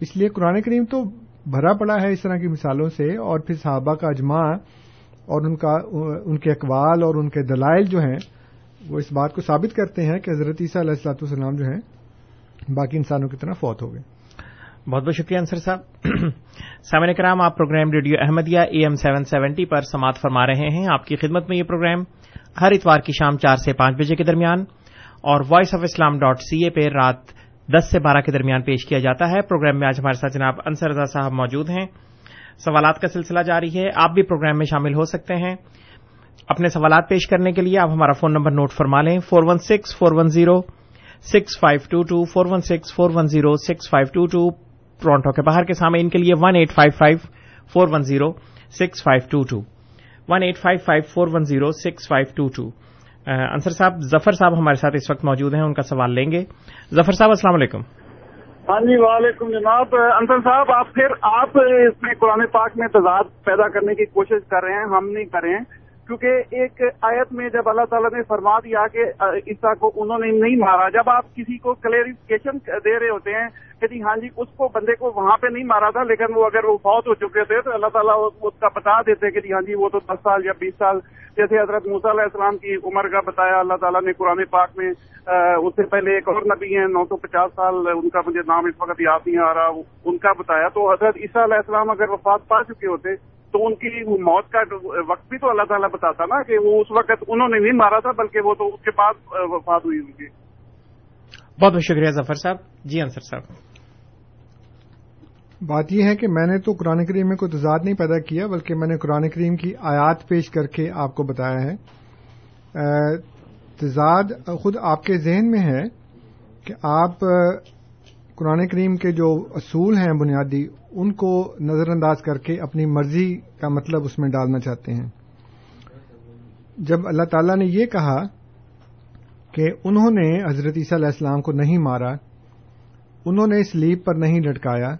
S6: اس لیے قرآن کریم تو بھرا پڑا ہے اس طرح کی مثالوں سے، اور پھر صحابہ کا اجماع اور ان کا ان کے اقوال اور ان کے دلائل جو ہیں، وہ اس بات کو ثابت کرتے ہیں کہ حضرت عیسیٰ علیہ السلاۃ والسلام جو ہیں، باقی انسانوں کی طرح فوت ہو گئے۔
S5: بہت بہت شکریہ انصر صاحب۔ سامع کرام، آپ programme radio Ahmadiyya A M seven seventy پر سماعت فرما رہے ہیں۔ آپ کی خدمت میں یہ پروگرام ہر اتوار کی شام چار سے پانچ بجے کے درمیان اور voice of Islam dot C A پہ رات دس سے بارہ کے درمیان پیش کیا جاتا ہے۔ پروگرام میں آج ہمارے ساتھ جناب انصر رضا صاحب موجود ہیں۔ سوالات کا سلسلہ جاری ہے۔ آپ بھی پروگرام میں شامل ہو سکتے ہیں۔ اپنے سوالات پیش کرنے کے لیے آپ ہمارا فون نمبر نوٹ فرما لیں۔ Four one six, four one zero, six five two two, four one six, four one zero, six five two two. Toronto کے باہر کے سامنے، ان کے لیے one eight five five four one zero six five two two one eight five five four one zero six five two two Ansar صاحب، ظفر صاحب ہمارے ساتھ اس وقت موجود ہیں، ان کا سوال لیں گے۔ ظفر صاحب، السلام علیکم۔
S8: ہاں جی وعلیکم جناب۔ انصر صاحب، آپ پھر آپ اس میں قرآن پاک میں تضاد پیدا کرنے کی کوشش کر رہے ہیں، ہم نہیں کر رہے ہیں۔ کیونکہ ایک آیت میں جب اللہ تعالیٰ نے فرما دیا کہ عیسیٰ کو انہوں نے نہیں مارا، جب آپ کسی کو کلیریفکیشن دے رہے ہوتے ہیں کہ جی ہاں جی اس کو بندے کو وہاں پہ نہیں مارا تھا، لیکن وہ اگر وہ فوت ہو چکے تھے تو اللہ تعالیٰ اس کا بتا دیتے کہ جی ہاں جی وہ تو دس سال یا بیس سال جیسے حضرت موسیٰ علیہ السلام کی عمر کا بتایا، اللہ تعالیٰ نے قرآن پاک میں اس سے پہلے ایک اور نبی ہیں، نو سو پچاس سال ان کا مجھے نام اس وقت یاد نہیں آ رہا ان کا بتایا۔ تو حضرت عیسیٰ علیہ السلام اگر وفات پا چکے ہوتے تو ان کی موت کا وقت بھی تو اللہ تعالیٰ بتاتا نا کہ وہ اس وقت انہوں نے نہیں مارا تھا بلکہ وہ تو اس کے بعد وفات ہوئی ان کی۔
S5: بہت بہت شکریہ ظفر صاحب۔ جی انصر صاحب۔
S6: بات یہ ہے کہ میں نے تو قرآن کریم میں کوئی تضاد نہیں پیدا کیا بلکہ میں نے قرآن کریم کی آیات پیش کر کے آپ کو بتایا ہے۔ تضاد خود آپ کے ذہن میں ہے کہ آپ قرآن کریم کے جو اصول ہیں بنیادی، ان کو نظر انداز کر کے اپنی مرضی کا مطلب اس میں ڈالنا چاہتے ہیں۔ جب اللہ تعالی نے یہ کہا کہ انہوں نے حضرت عیسیٰ علیہ السلام کو نہیں مارا، انہوں نے سلیپ پر نہیں لٹکایا،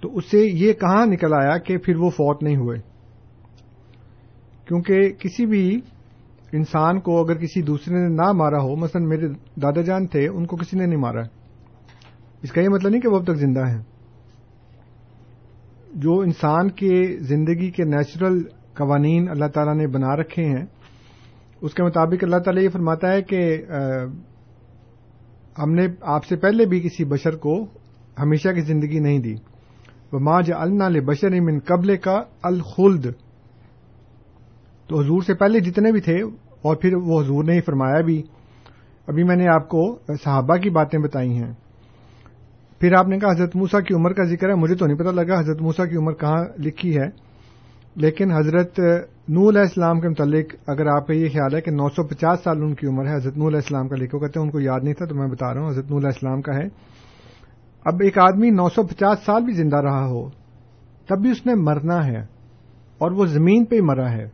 S6: تو اس سے یہ کہاں نکل آیا کہ پھر وہ فوت نہیں ہوئے؟ کیونکہ کسی بھی انسان کو اگر کسی دوسرے نے نہ مارا ہو، مثلا میرے دادا جان تھے، ان کو کسی نے نہیں مارا۔ اس کا یہ مطلب نہیں کہ وہ اب تک زندہ ہیں۔ جو انسان کے زندگی کے نیچرل قوانین اللہ تعالیٰ نے بنا رکھے ہیں، اس کے مطابق اللہ تعالیٰ یہ فرماتا ہے کہ ہم نے آپ سے پہلے بھی کسی بشر کو ہمیشہ کی زندگی نہیں دی۔ وہ ماں جلنا لے بشر من قبل کا الخلد۔ تو حضور سے پہلے جتنے بھی تھے، اور پھر وہ حضور نے ہی فرمایا بھی۔ ابھی میں نے آپ کو صحابہ کی باتیں بتائی ہیں۔ پھر آپ نے کہا حضرت موسا کی عمر کا ذکر ہے، مجھے تو نہیں پتا لگا حضرت موسا کی عمر کہاں لکھی ہے، لیکن حضرت نو علیہ السلام کے متعلق اگر آپ کا یہ خیال ہے کہ نو سو پچاس سال ان کی عمر ہے، حضرت نو علیہ السلام کا لکھو کہتے ہیں، ان کو یاد نہیں تھا تو میں بتا رہا ہوں، حضرت نو علیہ السلام کا ہے۔ اب ایک آدمی نو سو پچاس سال بھی زندہ رہا ہو، تب بھی اس نے مرنا ہے اور وہ زمین پہ ہی مرا ہے،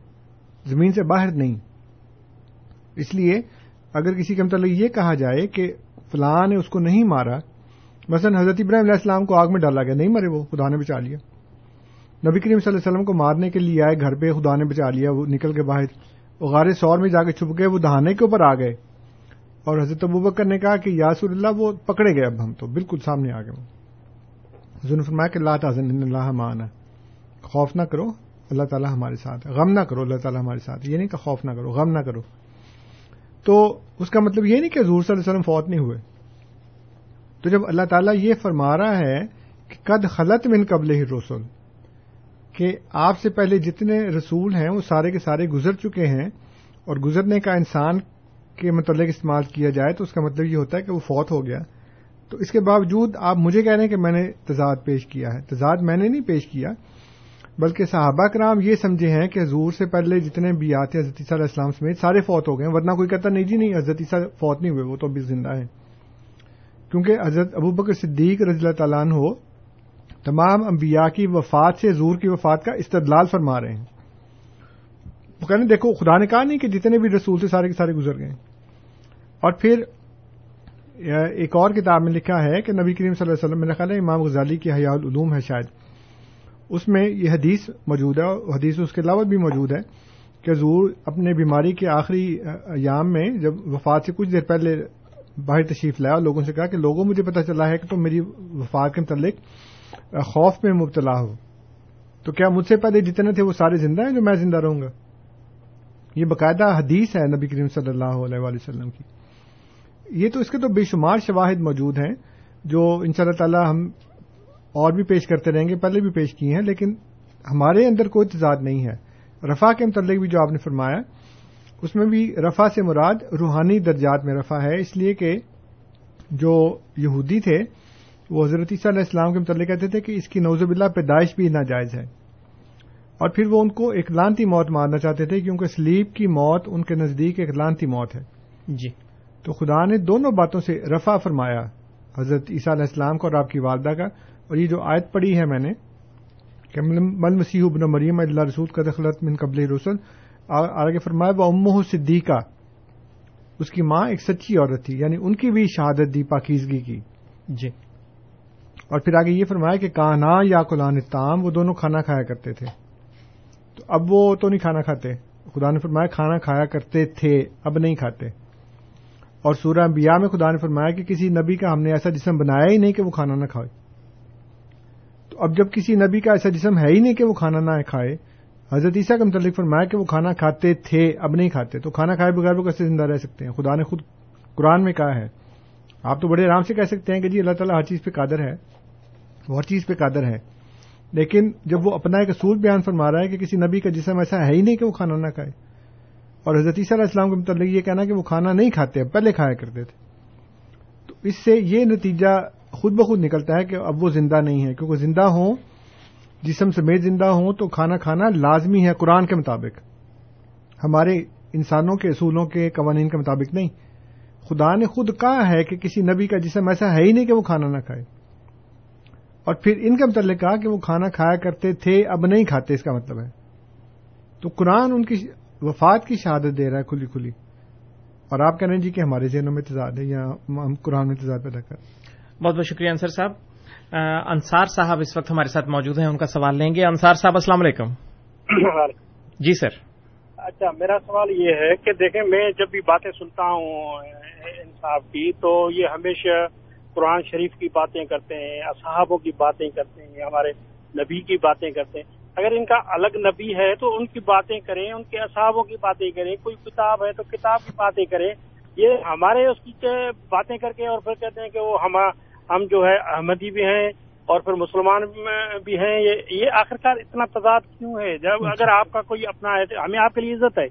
S6: زمین سے باہر نہیں۔ اس لیے اگر کسی کے متعلق یہ کہا جائے کہ فلاں نے اس کو نہیں مارا مثلا حضرت ابراہیم علیہ السلام کو آگ میں ڈالا گیا، نہیں مرے وہ، خدا نے بچا لیا۔ نبی کریم صلی اللہ علیہ وسلم کو مارنے کے لیے آئے گھر پہ، خدا نے بچا لیا، وہ نکل کے باہر۔ وہ غار سور میں جا کے چھپ گئے، وہ دہانے کے اوپر آ گئے۔ اور حضرت ابو بکر نے کہا کہ یاسر اللہ، وہ پکڑے گئے اب ہم تو، بالکل سامنے آ گئے۔ حضور فرمایا کہ اللہ تعظم اللہ مانا خوف نہ کرو، اللہ تعالیٰ ہمارے ساتھ غم نہ کرو، اللہ تعالیٰ ہمارے ساتھ یہ نہیں کہ خوف نہ کرو، غم نہ کرو۔ تو اس کا مطلب یہ نہیں کہ حضور صلی اللہ علیہ وسلم فوت نہیں ہوئے۔ تو جب اللہ تعالیٰ یہ فرما رہا ہے کہ قد خلط من قبل ہی رسول کہ آپ سے پہلے جتنے رسول ہیں وہ سارے کے سارے گزر چکے ہیں اور گزرنے کا انسان کے متعلق استعمال کیا جائے تو اس کا مطلب یہ ہوتا ہے کہ وہ فوت ہو گیا۔ تو اس کے باوجود آپ مجھے کہہ رہے ہیں کہ میں نے تضاد پیش کیا ہے۔ تضاد میں نے نہیں پیش کیا، بلکہ صحابہ کرام یہ سمجھے ہیں کہ حضور سے پہلے جتنے بھی آتے حضرت علیہ السلام سمیت سارے فوت ہو گئے ورنہ کوئی کہتا نہیں جی نہیں، حضرت فوت نہیں ہوئے، وہ تو ابھی زندہ ہیں۔ کیونکہ حضرت ابو بکر صدیق رضی اللہ تعالیٰ عنہ تمام انبیاء کی وفات سے حضور کی وفات کا استدلال فرما رہے ہیں۔ وہ کہنے دیکھو، خدا نے کہا نہیں کہ جتنے بھی رسول تھے سارے کے سارے گزر گئے۔ اور پھر ایک اور کتاب میں لکھا ہے کہ نبی کریم صلی اللہ علیہ وسلم میرا خیال ہے امام غزالی کی حیا العلوم ہے شاید، اس میں یہ حدیث موجود ہے، اور حدیث اس کے علاوہ بھی موجود ہے کہ حضور اپنے بیماری کے آخری ایام میں جب وفات سے کچھ دیر پہلے باہر تشریف لایا اور لوگوں سے کہا کہ لوگوں مجھے پتا چلا ہے کہ تم میری وفات کے متعلق خوف میں مبتلا ہو۔ تو کیا مجھ سے پہلے جتنے تھے وہ سارے زندہ ہیں جو میں زندہ رہوں گا؟ یہ باقاعدہ حدیث ہے نبی کریم صلی اللہ علیہ وسلم کی۔ یہ تو اس کے تو بے شمار شواہد موجود ہیں جو ان شاء اللہ تعالی ہم اور بھی پیش کرتے رہیں گے، پہلے بھی پیش کیے ہیں، لیکن ہمارے اندر کوئی تضاد نہیں ہے۔ رفا کے متعلق بھی جو آپ نے فرمایا اس میں بھی رفا سے مراد روحانی درجات میں رفا ہے۔ اس لیے کہ جو یہودی تھے وہ حضرت عیسیٰ علیہ السلام کے متعلق کہتے تھے کہ اس کی نوزب اللہ پیدائش بھی ناجائز ہے۔ اور پھر وہ ان کو ایک لانتی موت مارنا چاہتے تھے کیونکہ سلیپ کی موت ان کے نزدیک ایک لانتی موت ہے۔
S5: جی۔
S6: تو خدا نے دونوں باتوں سے رفع فرمایا حضرت عیسیٰ علیہ السلام کا اور آپ کی والدہ کا۔ اور یہ جو آیت پڑھی ہے میں نے کہ مل مسیح ابن مریم اللہ رسول کا دخلت من قبل رسول آگے فرمایا وہ امہ صدیقہ اس کی ماں ایک سچی عورت تھی یعنی ان کی بھی شہادت دی پاکیزگی کی۔
S5: جی۔
S6: اور پھر آگے یہ فرمایا کہ کانا یا قلان تام وہ دونوں کھانا کھایا کرتے تھے۔ تو اب وہ تو نہیں کھانا کھاتے۔ خدا نے فرمایا کھانا کھایا کرتے تھے اب نہیں کھاتے۔ اور سورہ انبیاء میں خدا نے فرمایا کہ کسی نبی کا ہم نے ایسا جسم بنایا ہی نہیں کہ وہ کھانا نہ کھائے۔ تو اب جب کسی نبی کا ایسا جسم ہے ہی نہیں کہ وہ کھانا نہ کھائے حضرت عیسیٰ کا متعلق فرمایا کہ وہ کھانا کھاتے تھے، اب نہیں کھاتے۔ تو کھانا کھائے بغیر وہ کیسے زندہ رہ سکتے ہیں؟ خدا نے خود قرآن میں کہا ہے۔ آپ تو بڑے آرام سے کہہ سکتے ہیں کہ جی اللہ تعالیٰ ہر چیز پہ قادر ہے، وہ ہر چیز پہ قادر ہے۔ لیکن جب وہ اپنا ایک اصول بیان فرما رہا ہے کہ کسی نبی کا جسم ایسا ہے ہی نہیں کہ وہ کھانا نہ کھائے۔ اور حضرت عیسیٰ علیہ السلام کے متعلق یہ کہنا کہ وہ کھانا نہیں کھاتے، پہلے کھایا کرتے تھے۔ تو اس سے یہ نتیجہ خود بخود نکلتا ہے کہ اب وہ زندہ نہیں ہے۔ کیونکہ زندہ ہوں جسم سمیت زندہ ہوں تو کھانا کھانا لازمی ہے قرآن کے مطابق۔ ہمارے انسانوں کے اصولوں کے قوانین کے مطابق نہیں۔ خدا نے خود کہا ہے کہ کسی نبی کا جسم ایسا ہے ہی نہیں کہ وہ کھانا نہ کھائے۔ اور پھر ان کے متعلق کہا کہ وہ کھانا کھایا کرتے تھے، اب نہیں کھاتے، اس کا مطلب ہے۔ تو قرآن ان کی وفات کی شہادت دے رہا ہے کھلی کھلی۔ اور آپ کہہ رہے ہیں جی کہ ہمارے ذہنوں میں تضاد ہے یا ہم قرآن میں تضاد پیدا کر
S5: بہت بہت شکریہ انصر صاحب۔ انصار صاحب اس وقت ہمارے ساتھ موجود ہیں ان کا سوال لیں گے۔ انصار صاحب السلام علیکم۔ جی سر۔
S9: اچھا میرا سوال یہ ہے کہ دیکھیں میں جب بھی باتیں سنتا ہوں انصاف کی تو یہ ہمیشہ قرآن شریف کی باتیں کرتے ہیں اصحابوں کی باتیں کرتے ہیں ہمارے نبی کی باتیں کرتے ہیں۔ اگر ان کا الگ نبی ہے تو ان کی باتیں کریں ان کے اصحابوں کی باتیں کریں کوئی کتاب ہے تو کتاب کی باتیں کریں۔ یہ ہمارے اس کی باتیں کر کے اور پھر کہتے ہیں کہ وہ ہم ہم جو ہے احمدی بھی ہیں اور پھر مسلمان بھی ہیں یہ آخرکار اتنا تضاد کیوں ہے؟ جب اگر آپ کا کوئی اپنا ہے ہمیں آپ کے لیے عزت ہے۔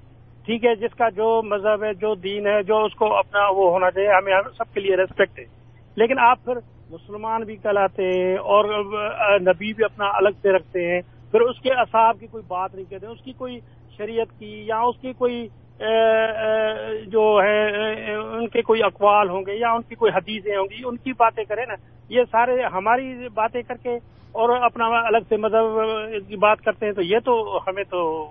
S9: ٹھیک ہے جس کا جو مذہب ہے جو دین ہے جو اس کو اپنا وہ ہونا چاہیے ہمیں سب کے لیے ریسپیکٹ ہے۔ لیکن آپ پھر مسلمان بھی کہلاتے ہیں اور نبی بھی اپنا الگ سے رکھتے ہیں۔ پھر اس کے اصحاب کی کوئی بات نہیں کہتے اس کی کوئی شریعت کی یا اس کی کوئی جو ہے ان کے کوئی اقوال ہوں گے یا ان کی کوئی حدیثیں ہوں گی ان کی باتیں کریں نا۔ یہ سارے ہماری باتیں کر کے اور اپنا الگ سے مذہب کی بات کرتے ہیں تو یہ تو ہمیں تو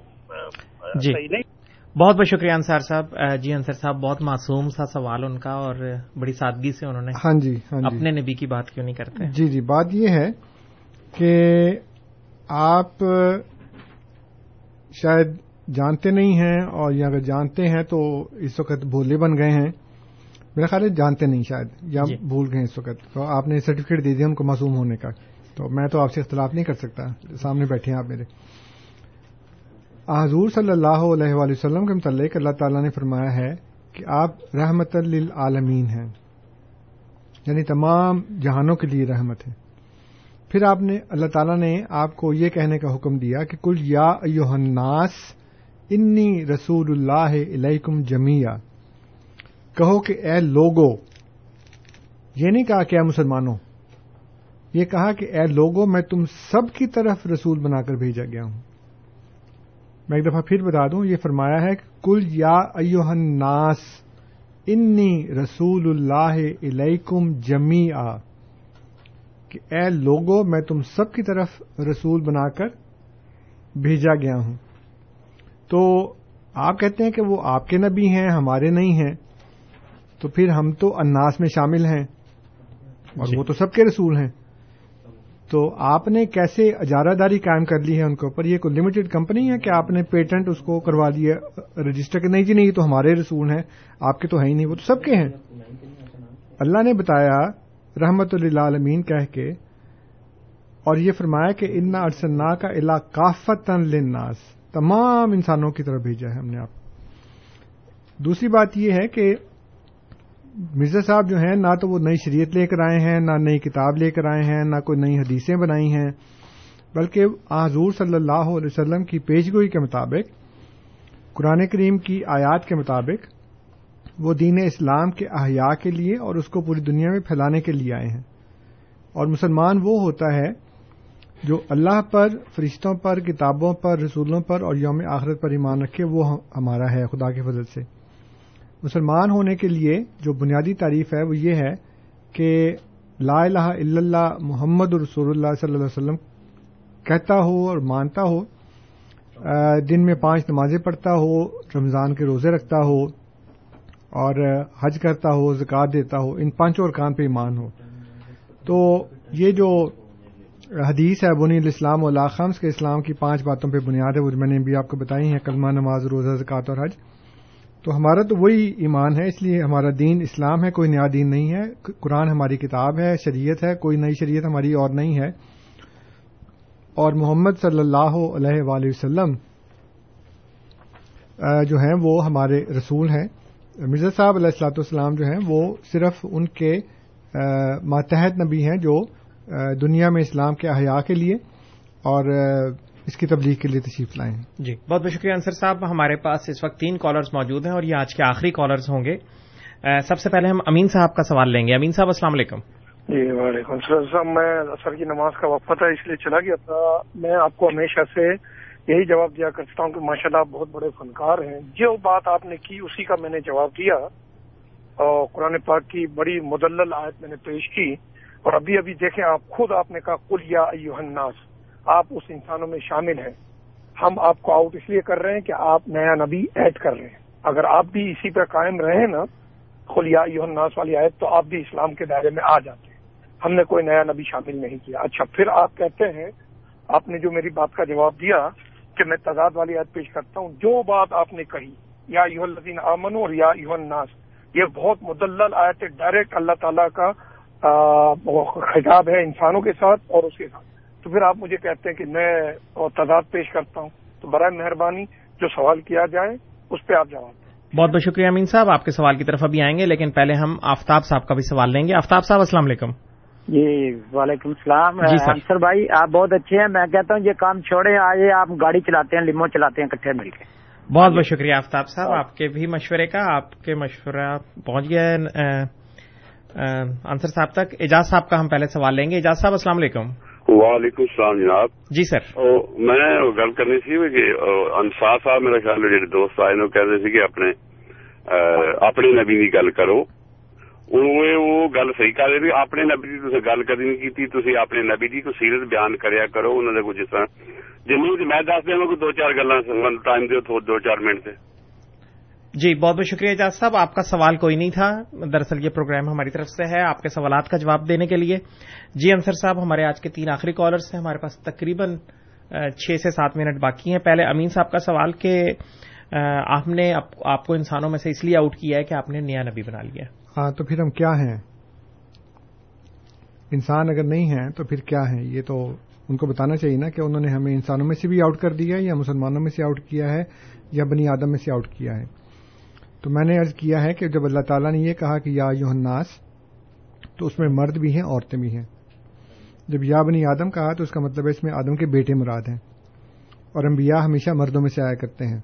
S5: جی۔ صحیح نہیں۔ بہت بہت شکریہ انصار صاحب۔ جی انصر صاحب بہت معصوم سا سوال ان کا اور بڑی سادگی سے انہوں نے
S6: ہاں جی ہاں جی۔
S5: اپنے نبی کی بات کیوں نہیں کرتے؟
S6: جی جی۔ بات یہ ہے کہ آپ شاید جانتے نہیں ہیں اور یا اگر جانتے ہیں تو اس وقت بھولے بن گئے ہیں۔ میرا خیال ہے جانتے نہیں شاید یا جی۔ بھول گئے اس وقت۔ تو آپ نے سرٹیفکیٹ دے دیا ان کو معصوم ہونے کا۔ تو میں تو آپ سے اختلاف نہیں کر سکتا۔ سامنے بیٹھے ہیں آپ میرے۔ حضور صلی اللہ علیہ وآلہ وسلم کے متعلق اللہ تعالیٰ نے فرمایا ہے کہ آپ رحمت للعالمین ہیں۔ یعنی تمام جہانوں کے لیے رحمت ہے۔ پھر آپ نے اللہ تعالیٰ نے آپ کو یہ کہنے کا حکم دیا کہ کل یا الناس انی رسول اللہ علیکم جمیا کہو کہ اے لوگو، یہ نہیں کہا کہ اے مسلمانوں، یہ کہا کہ اے لوگو، میں تم سب کی طرف رسول بنا کر بھیجا گیا ہوں۔ میں ایک دفعہ پھر بتا دوں، یہ فرمایا ہے کہ کل یا الناس، انی رسول اللہ علیکم جمی کہ اے لوگو، میں تم سب کی طرف رسول بنا کر بھیجا گیا ہوں۔ تو آپ کہتے ہیں کہ وہ آپ کے نبی ہیں ہمارے نہیں ہیں۔ تو پھر ہم تو اناس میں شامل ہیں اور وہ تو سب کے رسول ہیں۔ تو آپ نے کیسے اجارہ داری قائم کر لی ہے ان کے اوپر؟ یہ کوئی لمیٹڈ کمپنی ہے کہ آپ نے پیٹنٹ اس کو کروا دیا رجسٹر کہ نہیں جی نہیں یہ تو ہمارے رسول ہیں آپ کے تو ہے ہی نہیں وہ تو سب کے ہیں۔ اللہ نے بتایا رحمت اللہ عالمین کہہ کے اور یہ فرمایا کہ انا ارسنا کا الا کافت لناس تمام انسانوں کی طرف بھیجا ہے ہم نے آپ دوسری بات یہ ہے کہ مرزا صاحب جو ہیں، نہ تو وہ نئی شریعت لے کر آئے ہیں، نہ نئی کتاب لے کر آئے ہیں، نہ کوئی نئی حدیثیں بنائی ہیں۔ بلکہ حضور صلی اللہ علیہ وسلم کی پیشگوئی کے مطابق، قرآن کریم کی آیات کے مطابق، وہ دین اسلام کے احیاء کے لیے اور اس کو پوری دنیا میں پھیلانے کے لیے آئے ہیں۔ اور مسلمان وہ ہوتا ہے جو اللہ پر، فرشتوں پر، کتابوں پر، رسولوں پر اور یوم آخرت پر ایمان رکھے، وہ ہمارا ہے خدا کی فضل سے۔ مسلمان ہونے کے لیے جو بنیادی تعریف ہے، وہ یہ ہے کہ لا الہ الا اللہ محمد رسول اللہ صلی اللہ علیہ وسلم کہتا ہو اور مانتا ہو دن میں پانچ نمازیں پڑھتا ہو، رمضان کے روزے رکھتا ہو اور حج کرتا ہو زکات دیتا ہو، ان پانچوں ارکان پہ ایمان ہو۔ تو یہ جو حدیث ہے، بنی الاسلام و خمس کے اسلام کی پانچ باتوں پہ بنیاد ہے، وہ میں نے بھی آپ کو بتائی ہیں، کلمہ، نماز، روزہ زکات اور حج۔ تو ہمارا تو وہی ایمان ہے، اس لیے ہمارا دین اسلام ہے، کوئی نیا دین نہیں ہے۔ قرآن ہماری کتاب ہے، شریعت ہے، کوئی نئی شریعت ہماری اور نہیں ہے۔ اور محمد صلی اللہ علیہ وآلہ وسلم جو ہیں، وہ ہمارے رسول ہیں۔ مرزا صاحب علیہ السلاۃ والسلام جو ہیں، وہ صرف ان کے ماتحت نبی ہیں، جو دنیا میں اسلام کے احیاء کے لیے اور اس کی تبلیغ کے لیے تشریف لائیں۔
S5: جی بہت بہت شکریہ انصر صاحب۔ ہمارے پاس اس وقت تین کالرز موجود ہیں اور یہ آج کے آخری کالرز ہوں گے۔ سب سے پہلے ہم امین صاحب کا سوال لیں گے۔ امین صاحب السلام علیکم۔
S7: جی وعلیکم السلام۔ میں اثر کی نماز کا وقفہ تھا اس لیے چلا گیا تھا۔ میں آپ کو ہمیشہ سے یہی جواب دیا کرتا ہوں کہ ماشاء اللہ بہت بڑے فنکار ہیں۔ جو بات آپ نے کی اسی کا میں نے جواب دیا۔ اور قرآن پاک کی بڑی مدلل آیت میں نے پیش کی۔ اور ابھی ابھی دیکھیں آپ خود آپ نے کہا کل یا الناس، آپ اس انسانوں میں شامل ہیں۔ ہم آپ کو آؤٹ اس لیے کر رہے ہیں کہ آپ نیا نبی ایڈ کر رہے ہیں۔ اگر آپ بھی اسی پہ قائم رہے نا خلیا ناس والی آیت، تو آپ بھی اسلام کے دائرے میں آ جاتے ہیں۔ ہم نے کوئی نیا نبی شامل نہیں کیا۔ اچھا پھر آپ کہتے ہیں، آپ نے جو میری بات کا جواب دیا کہ میں تضاد والی آیت پیش کرتا ہوں، جو بات آپ نے کہی، یا یو الدین امن اور یا یو الناس، یہ بہت مدلل آیت ڈائریکٹ اللہ تعالیٰ کا خطاب ہے انسانوں کے ساتھ اور اس کے ساتھ۔ تو پھر آپ مجھے کہتے ہیں کہ میں تضاد پیش کرتا ہوں۔ تو برائے مہربانی جو سوال کیا جائے اس پہ آپ جواب دیں۔
S5: بہت بہت شکریہ امین صاحب۔ آپ کے سوال کی طرف ابھی آئیں گے لیکن پہلے ہم آفتاب صاحب کا بھی سوال لیں گے۔ آفتاب صاحب السلام علیکم۔
S10: جی وعلیکم السلام۔
S5: جی
S10: سر۔ بھائی آپ بہت اچھے ہیں۔ میں کہتا ہوں یہ کام چھوڑے آئے آپ گاڑی چلاتے ہیں لمو چلاتے ہیں کٹھے مل کے۔
S5: بہت بہت شکریہ آفتاب صاحب۔ آپ کے بھی مشورے کا آپ کے مشورہ پہنچ گیا انصر صاحب تک اعجاز صاحب کا ہم پہلے سوال لیں گے۔ اعجاز صاحب السلام علیکم۔
S11: وعلیکم السلام جناب۔
S5: جی سر۔
S11: میں گل کرنی سی کہ انصار صاحب میرا خیال جی دوست آئے نے کہہ رہے تھے کہ اپنے اپنے نبی کی گل کرو۔ وہ گل صحیح کر رہے اپنے نبی کی گل کدی نہیں کی تھی اپنے نبی کی کوئی سیرت بیان کریا کرو۔ انہوں نے کچھ جس طرح۔ جن میں دس دیا کوئی دو چار گلا ٹائم دو دو چار منٹ سے
S5: جی بہت بہت شکریہ اجاز صاحب، آپ کا سوال کوئی نہیں تھا۔ دراصل یہ پروگرام ہماری طرف سے ہے۔ آپ کے سوالات کا جواب دینے کے لیے۔ جی انصر صاحب، ہمارے آج کے تین آخری کالرس ہیں۔ ہمارے پاس تقریباً چھ سے سات منٹ باقی ہیں۔ پہلے امین صاحب کا سوال کہ آپ نے آپ کو انسانوں میں سے اس لیے آؤٹ کیا ہے کہ آپ نے نیا نبی بنا لیا۔
S6: ہاں تو پھر ہم کیا ہیں؟ انسان اگر نہیں ہیں تو پھر کیا ہیں؟ یہ تو ان کو بتانا چاہیے نا کہ انہوں نے ہمیں انسانوں میں سے بھی آؤٹ کر دیا ہے یا مسلمانوں میں سے آؤٹ کیا ہے یا بنی آدم میں سے آؤٹ کیا ہے۔ تو میں نے ارض کیا ہے کہ جب اللہ تعالیٰ نے یہ کہا کہ یا یوحناس تو اس میں مرد بھی ہیں عورتیں بھی ہیں۔ جب یا بنی آدم کہا تو اس کا مطلب ہے اس میں آدم کے بیٹے مراد ہیں۔ اور انبیاء ہمیشہ مردوں میں سے آیا کرتے ہیں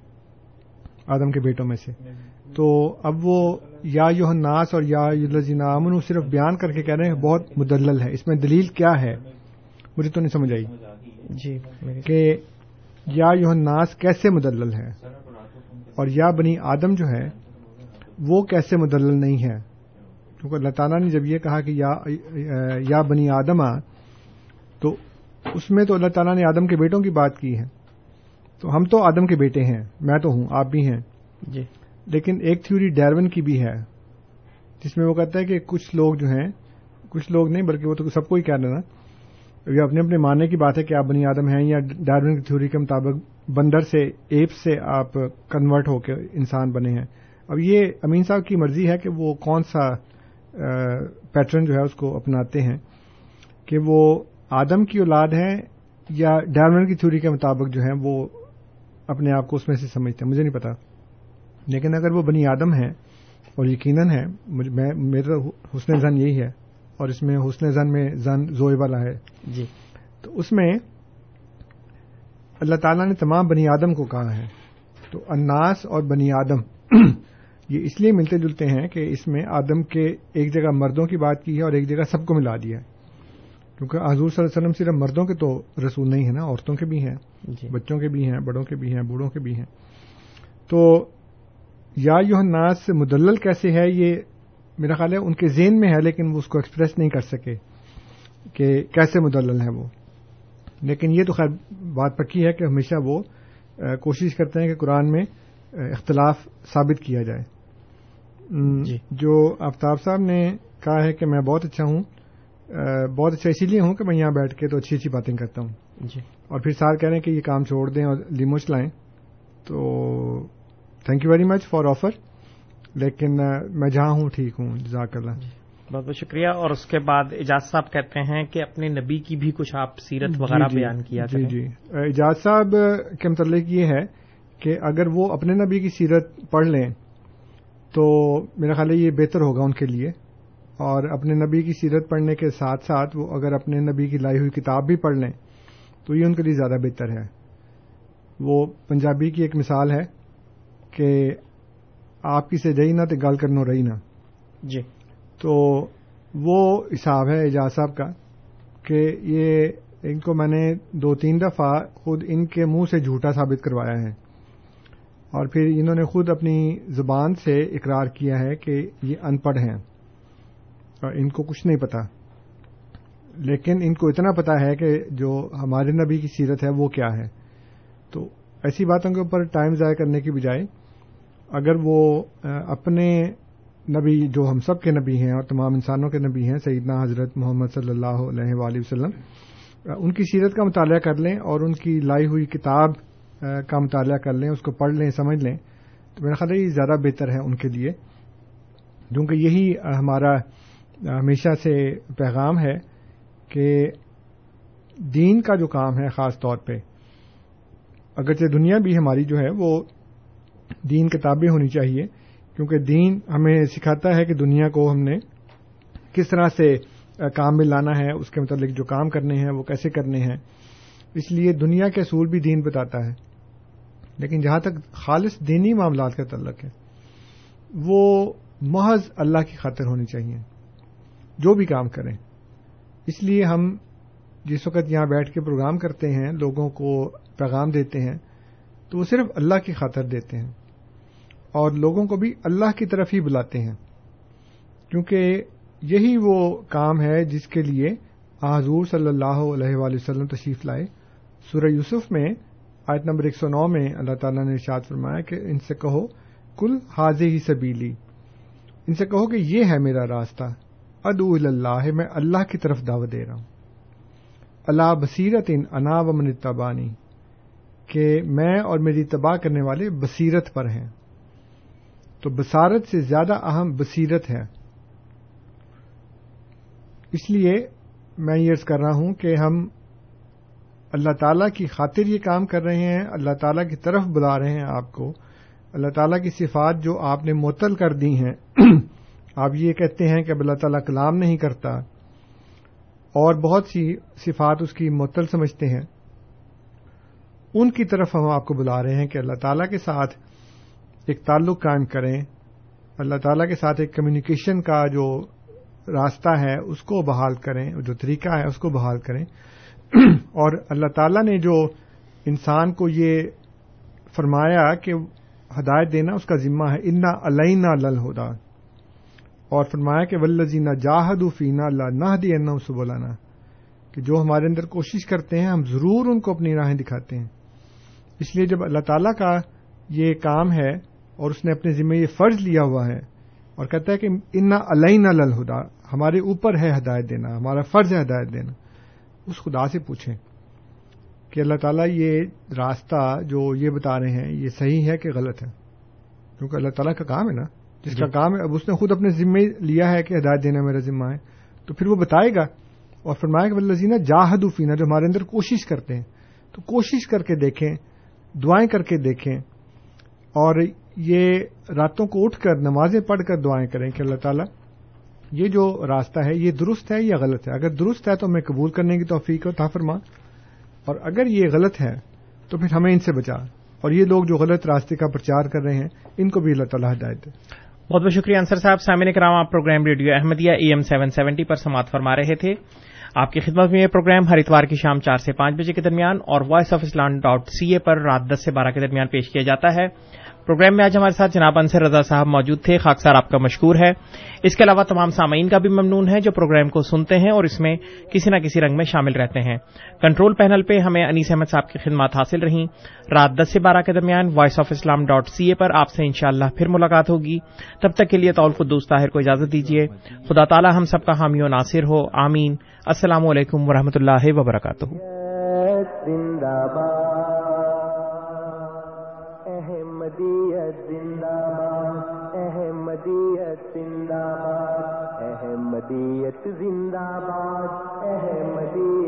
S6: آدم کے بیٹوں میں سے۔ تو اب وہ یا یوحناس اور یا امن صرف بیان کر کے کہہ رہے ہیں بہت مدلل ہے۔ اس میں دلیل کیا ہے؟ مجھے تو نہیں سمجھ آئی۔
S5: جی
S6: کہ یا یوحناس کیسے مدلل ہے اور یا بنی آدم جو ہے وہ کیسے مدلل نہیں ہے؟ کیونکہ اللہ تعالیٰ نے جب یہ کہا کہ یا یا بنی آدم آ تو اس میں تو اللہ تعالیٰ نے آدم کے بیٹوں کی بات کی ہے۔ تو ہم تو آدم کے بیٹے ہیں میں تو ہوں آپ بھی ہیں۔
S5: جی۔
S6: لیکن ایک تھیوری ڈیرون کی بھی ہے جس میں وہ کہتا ہے کہ کچھ لوگ جو ہیں کچھ لوگ نہیں بلکہ وہ تو سب کو ہی کہہ دینا۔ یہ اپنے اپنے ماننے کی بات ہے کہ آپ بنی آدم ہیں یا ڈاروین کی تھیوری کے مطابق بندر سے ایپ سے آپ کنورٹ ہو کے انسان بنے ہیں۔ اب یہ امین صاحب کی مرضی ہے کہ وہ کون سا پیٹرن جو ہے اس کو اپناتے ہیں کہ وہ آدم کی اولاد ہے یا ڈاروین کی تھیوری کے مطابق جو ہے وہ اپنے آپ کو اس میں سے سمجھتے ہیں مجھے نہیں پتا۔ لیکن اگر وہ بنی آدم ہے اور یقیناً ہے میرا حسن زن یہی ہے اور اس میں حسن زن میں زن زوئے والا ہے۔
S5: جی۔
S6: تو اس میں اللہ تعالیٰ نے تمام بنی آدم کو کہا ہے۔ تو اناس اور بنی آدم یہ اس لیے ملتے جلتے ہیں کہ اس میں آدم کے ایک جگہ مردوں کی بات کی ہے اور ایک جگہ سب کو ملا دیا ہے۔ کیونکہ حضور صلی اللہ علیہ وسلم صرف مردوں کے تو رسول نہیں ہے نا عورتوں کے بھی ہیں
S5: جی۔
S6: بچوں کے بھی ہیں بڑوں کے بھی ہیں بوڑھوں کے بھی ہیں۔ تو یا یو ناس مدلل کیسے ہے یہ؟ میرا خیال ہے ان کے ذہن میں ہے لیکن وہ اس کو ایکسپریس نہیں کر سکے کہ کیسے مدلل ہے وہ۔ لیکن یہ تو خیر بات پکی ہے کہ ہمیشہ وہ کوشش کرتے ہیں کہ قرآن میں اختلاف ثابت کیا جائے۔
S5: جی۔
S6: جو آفتاب صاحب نے کہا ہے کہ میں بہت اچھا ہوں بہت اچھا اسی لیے ہوں کہ میں یہاں بیٹھ کے تو اچھی اچھی باتیں کرتا ہوں۔
S5: جی۔
S6: اور پھر ساتھ کہہ رہے ہیں کہ یہ کام چھوڑ دیں اور لیمو چلائیں تو thank you very much for offer لیکن میں جہاں ہوں ٹھیک ہوں جزاک اللہ۔
S5: بہت بہت شکریہ۔ اور اس کے بعد اجاز صاحب کہتے ہیں کہ اپنے نبی کی بھی کچھ آپ سیرت وغیرہ
S6: جی جی
S5: بیان کیا
S6: جی جی۔ اجاز صاحب کے متعلق یہ ہے کہ اگر وہ اپنے نبی کی سیرت پڑھ لیں تو میرا خیال ہے یہ بہتر ہوگا ان کے لیے۔ اور اپنے نبی کی سیرت پڑھنے کے ساتھ ساتھ وہ اگر اپنے نبی کی لائی ہوئی کتاب بھی پڑھ لیں تو یہ ان کے لیے زیادہ بہتر ہے۔ وہ پنجابی کی ایک مثال ہے کہ آپ کی سے جئی نہ تو گل کرنو رہی نہ۔
S5: جی۔
S6: تو وہ حساب ہے اعجاز صاحب کا کہ یہ ان کو میں نے دو تین دفعہ خود ان کے منہ سے جھوٹا ثابت کروایا ہے۔ اور پھر انہوں نے خود اپنی زبان سے اقرار کیا ہے کہ یہ ان پڑھ ہیں۔ اور ان کو کچھ نہیں پتا۔ لیکن ان کو اتنا پتا ہے کہ جو ہمارے نبی کی سیرت ہے وہ کیا ہے۔ تو ایسی باتوں کے اوپر ٹائم ضائع کرنے کی بجائے اگر وہ اپنے نبی جو ہم سب کے نبی ہیں اور تمام انسانوں کے نبی ہیں، سیدنا حضرت محمد صلی اللہ علیہ وآلہ وسلم ان کی سیرت کا مطالعہ کر لیں اور ان کی لائی ہوئی کتاب کا مطالعہ کر لیں، اس کو پڑھ لیں، سمجھ لیں۔ تو میرا خیال ہے یہ زیادہ بہتر ہے ان کے لیے۔ کیونکہ یہی ہمارا ہمیشہ سے پیغام ہے کہ دین کا جو کام ہے خاص طور پہ، اگرچہ دنیا بھی ہماری جو ہے وہ دین کتابیں ہونی چاہیے، کیونکہ دین ہمیں سکھاتا ہے کہ دنیا کو ہم نے کس طرح سے کام میں لانا ہے، اس کے متعلق جو کام کرنے ہیں، وہ کیسے کرنے ہیں۔ اس لیے دنیا کے اصول بھی دین بتاتا ہے۔ لیکن جہاں تک خالص دینی معاملات کا تعلق ہے، وہ محض اللہ کی خاطر ہونی چاہیے، جو بھی کام کریں۔ اس لیے ہم جس وقت یہاں بیٹھ کے پروگرام کرتے ہیں، لوگوں کو پیغام دیتے ہیں، تو وہ صرف اللہ کی خاطر دیتے ہیں۔ اور لوگوں کو بھی اللہ کی طرف ہی بلاتے ہیں۔ کیونکہ یہی وہ کام ہے جس کے لیے حضور صلی اللہ علیہ وآلہ وسلم تشریف لائے۔ سورہ یوسف میں آیت نمبر ایک سو نو میں اللہ تعالیٰ نے ارشاد فرمایا کہ ان سے کہو کل حاض ہی سبیلی۔ ان سے کہو کہ یہ ہے میرا راستہ۔ ادو اللہ میں اللہ کی طرف دعوت دے رہا ہوں۔ اللہ بصیرت ان انا و من تبانی کہ میں اور میری تباہ کرنے والے بصیرت پر ہیں۔ تو بصارت سے زیادہ اہم بصیرت ہے۔ اس لیے میں یہ عرض کر رہا ہوں کہ ہم اللہ تعالیٰ کی خاطر یہ کام کر رہے ہیں، اللہ تعالیٰ کی طرف بلا رہے ہیں آپ کو۔ اللہ تعالیٰ کی صفات جو آپ نے معطل کر دی ہیں، آپ یہ کہتے ہیں کہ اب اللہ تعالیٰ کلام نہیں کرتا۔ اور بہت سی صفات اس کی معطل سمجھتے ہیں۔ ان کی طرف ہم آپ کو بلا رہے ہیں کہ اللہ تعالیٰ کے ساتھ ایک تعلق قائم کریں۔ اللہ تعالیٰ کے ساتھ ایک کمیونیکیشن کا جو راستہ ہے، اس کو بحال کریں، جو طریقہ ہے، اس کو بحال کریں۔ اور اللہ تعالیٰ نے جو انسان کو یہ فرمایا کہ ہدایت دینا، اس کا ذمہ ہے، انا علینا لل ہدا اور فرمایا کہ ولزینہ جاہد فینا اللہ نہ دی سبولانا کہ جو ہمارے اندر کوشش کرتے ہیں، ہم ضرور ان کو اپنی راہیں دکھاتے ہیں۔ اس لیے جب اللہ تعالیٰ کا یہ کام ہے اور اس نے اپنے ذمہ یہ فرض لیا ہوا ہے اور کہتا ہے کہ انا علینا لل ہدا ہمارے اوپر ہے ہدایت دینا، ہمارا فرض ہے ہدایت دینا۔ اس خدا سے پوچھیں کہ اللہ تعالیٰ یہ راستہ جو یہ بتا رہے ہیں یہ صحیح ہے کہ غلط ہے؟ کیونکہ اللہ تعالیٰ کا کام ہے نا۔ جس کا کام ہے اب اس نے خود اپنے ذمے لیا ہے کہ ہدایت دینا میرا ذمہ ہے تو پھر وہ بتائے گا اور فرمایا کہ ولزینہ جاہد فینا جو ہمارے اندر کوشش کرتے ہیں۔ تو کوشش کر کے دیکھیں دعائیں کر کے دیکھیں۔ اور یہ راتوں کو اٹھ کر نمازیں پڑھ کر دعائیں کریں کہ اللہ تعالیٰ یہ جو راستہ ہے، یہ درست ہے یا غلط ہے؟ اگر درست ہے تو ہمیں قبول کرنے کی توفیق ہو فرما اور اگر یہ غلط ہے تو پھر ہمیں ان سے بچا۔ اور یہ لوگ جو غلط راستے کا پرچار کر رہے ہیں، ان کو بھی اللہ تعالیٰ ہدایت دے۔
S5: بہت بہت شکریہ انصر صاحب۔ سامع کرام، آپ programme radio Ahmadiyya A M seven seventy پر سماعت فرما رہے تھے۔ آپ کی خدمت میں یہ پروگرام ہر اتوار کی شام چار سے پانچ بجے کے درمیان اور voice of Islam dot C A پر رات دس سے بارہ کے درمیان پیش کیا جاتا ہے۔ پروگرام میں آج ہمارے ساتھ جناب انصر رضا صاحب موجود تھے خاکسار آپ کا مشکور ہے۔ اس کے علاوہ تمام سامعین کا بھی ممنون ہے جو پروگرام کو سنتے ہیں اور اس میں کسی نہ کسی رنگ میں شامل رہتے ہیں۔ کنٹرول پینل پہ ہمیں انیس احمد صاحب کی خدمات حاصل رہیں۔ رات دس سے بارہ کے درمیان voice of Islam dot C A پر آپ سے انشاءاللہ پھر ملاقات ہوگی۔ تب تک کے لیے طول قدوس طاہر کو اجازت دیجیے۔ خدا تعالی ہم سب کا حامی و ناصر ہو۔ آمین۔ السلام علیکم ورحمۃ اللہ وبرکاتہ۔
S1: زندہ باد۔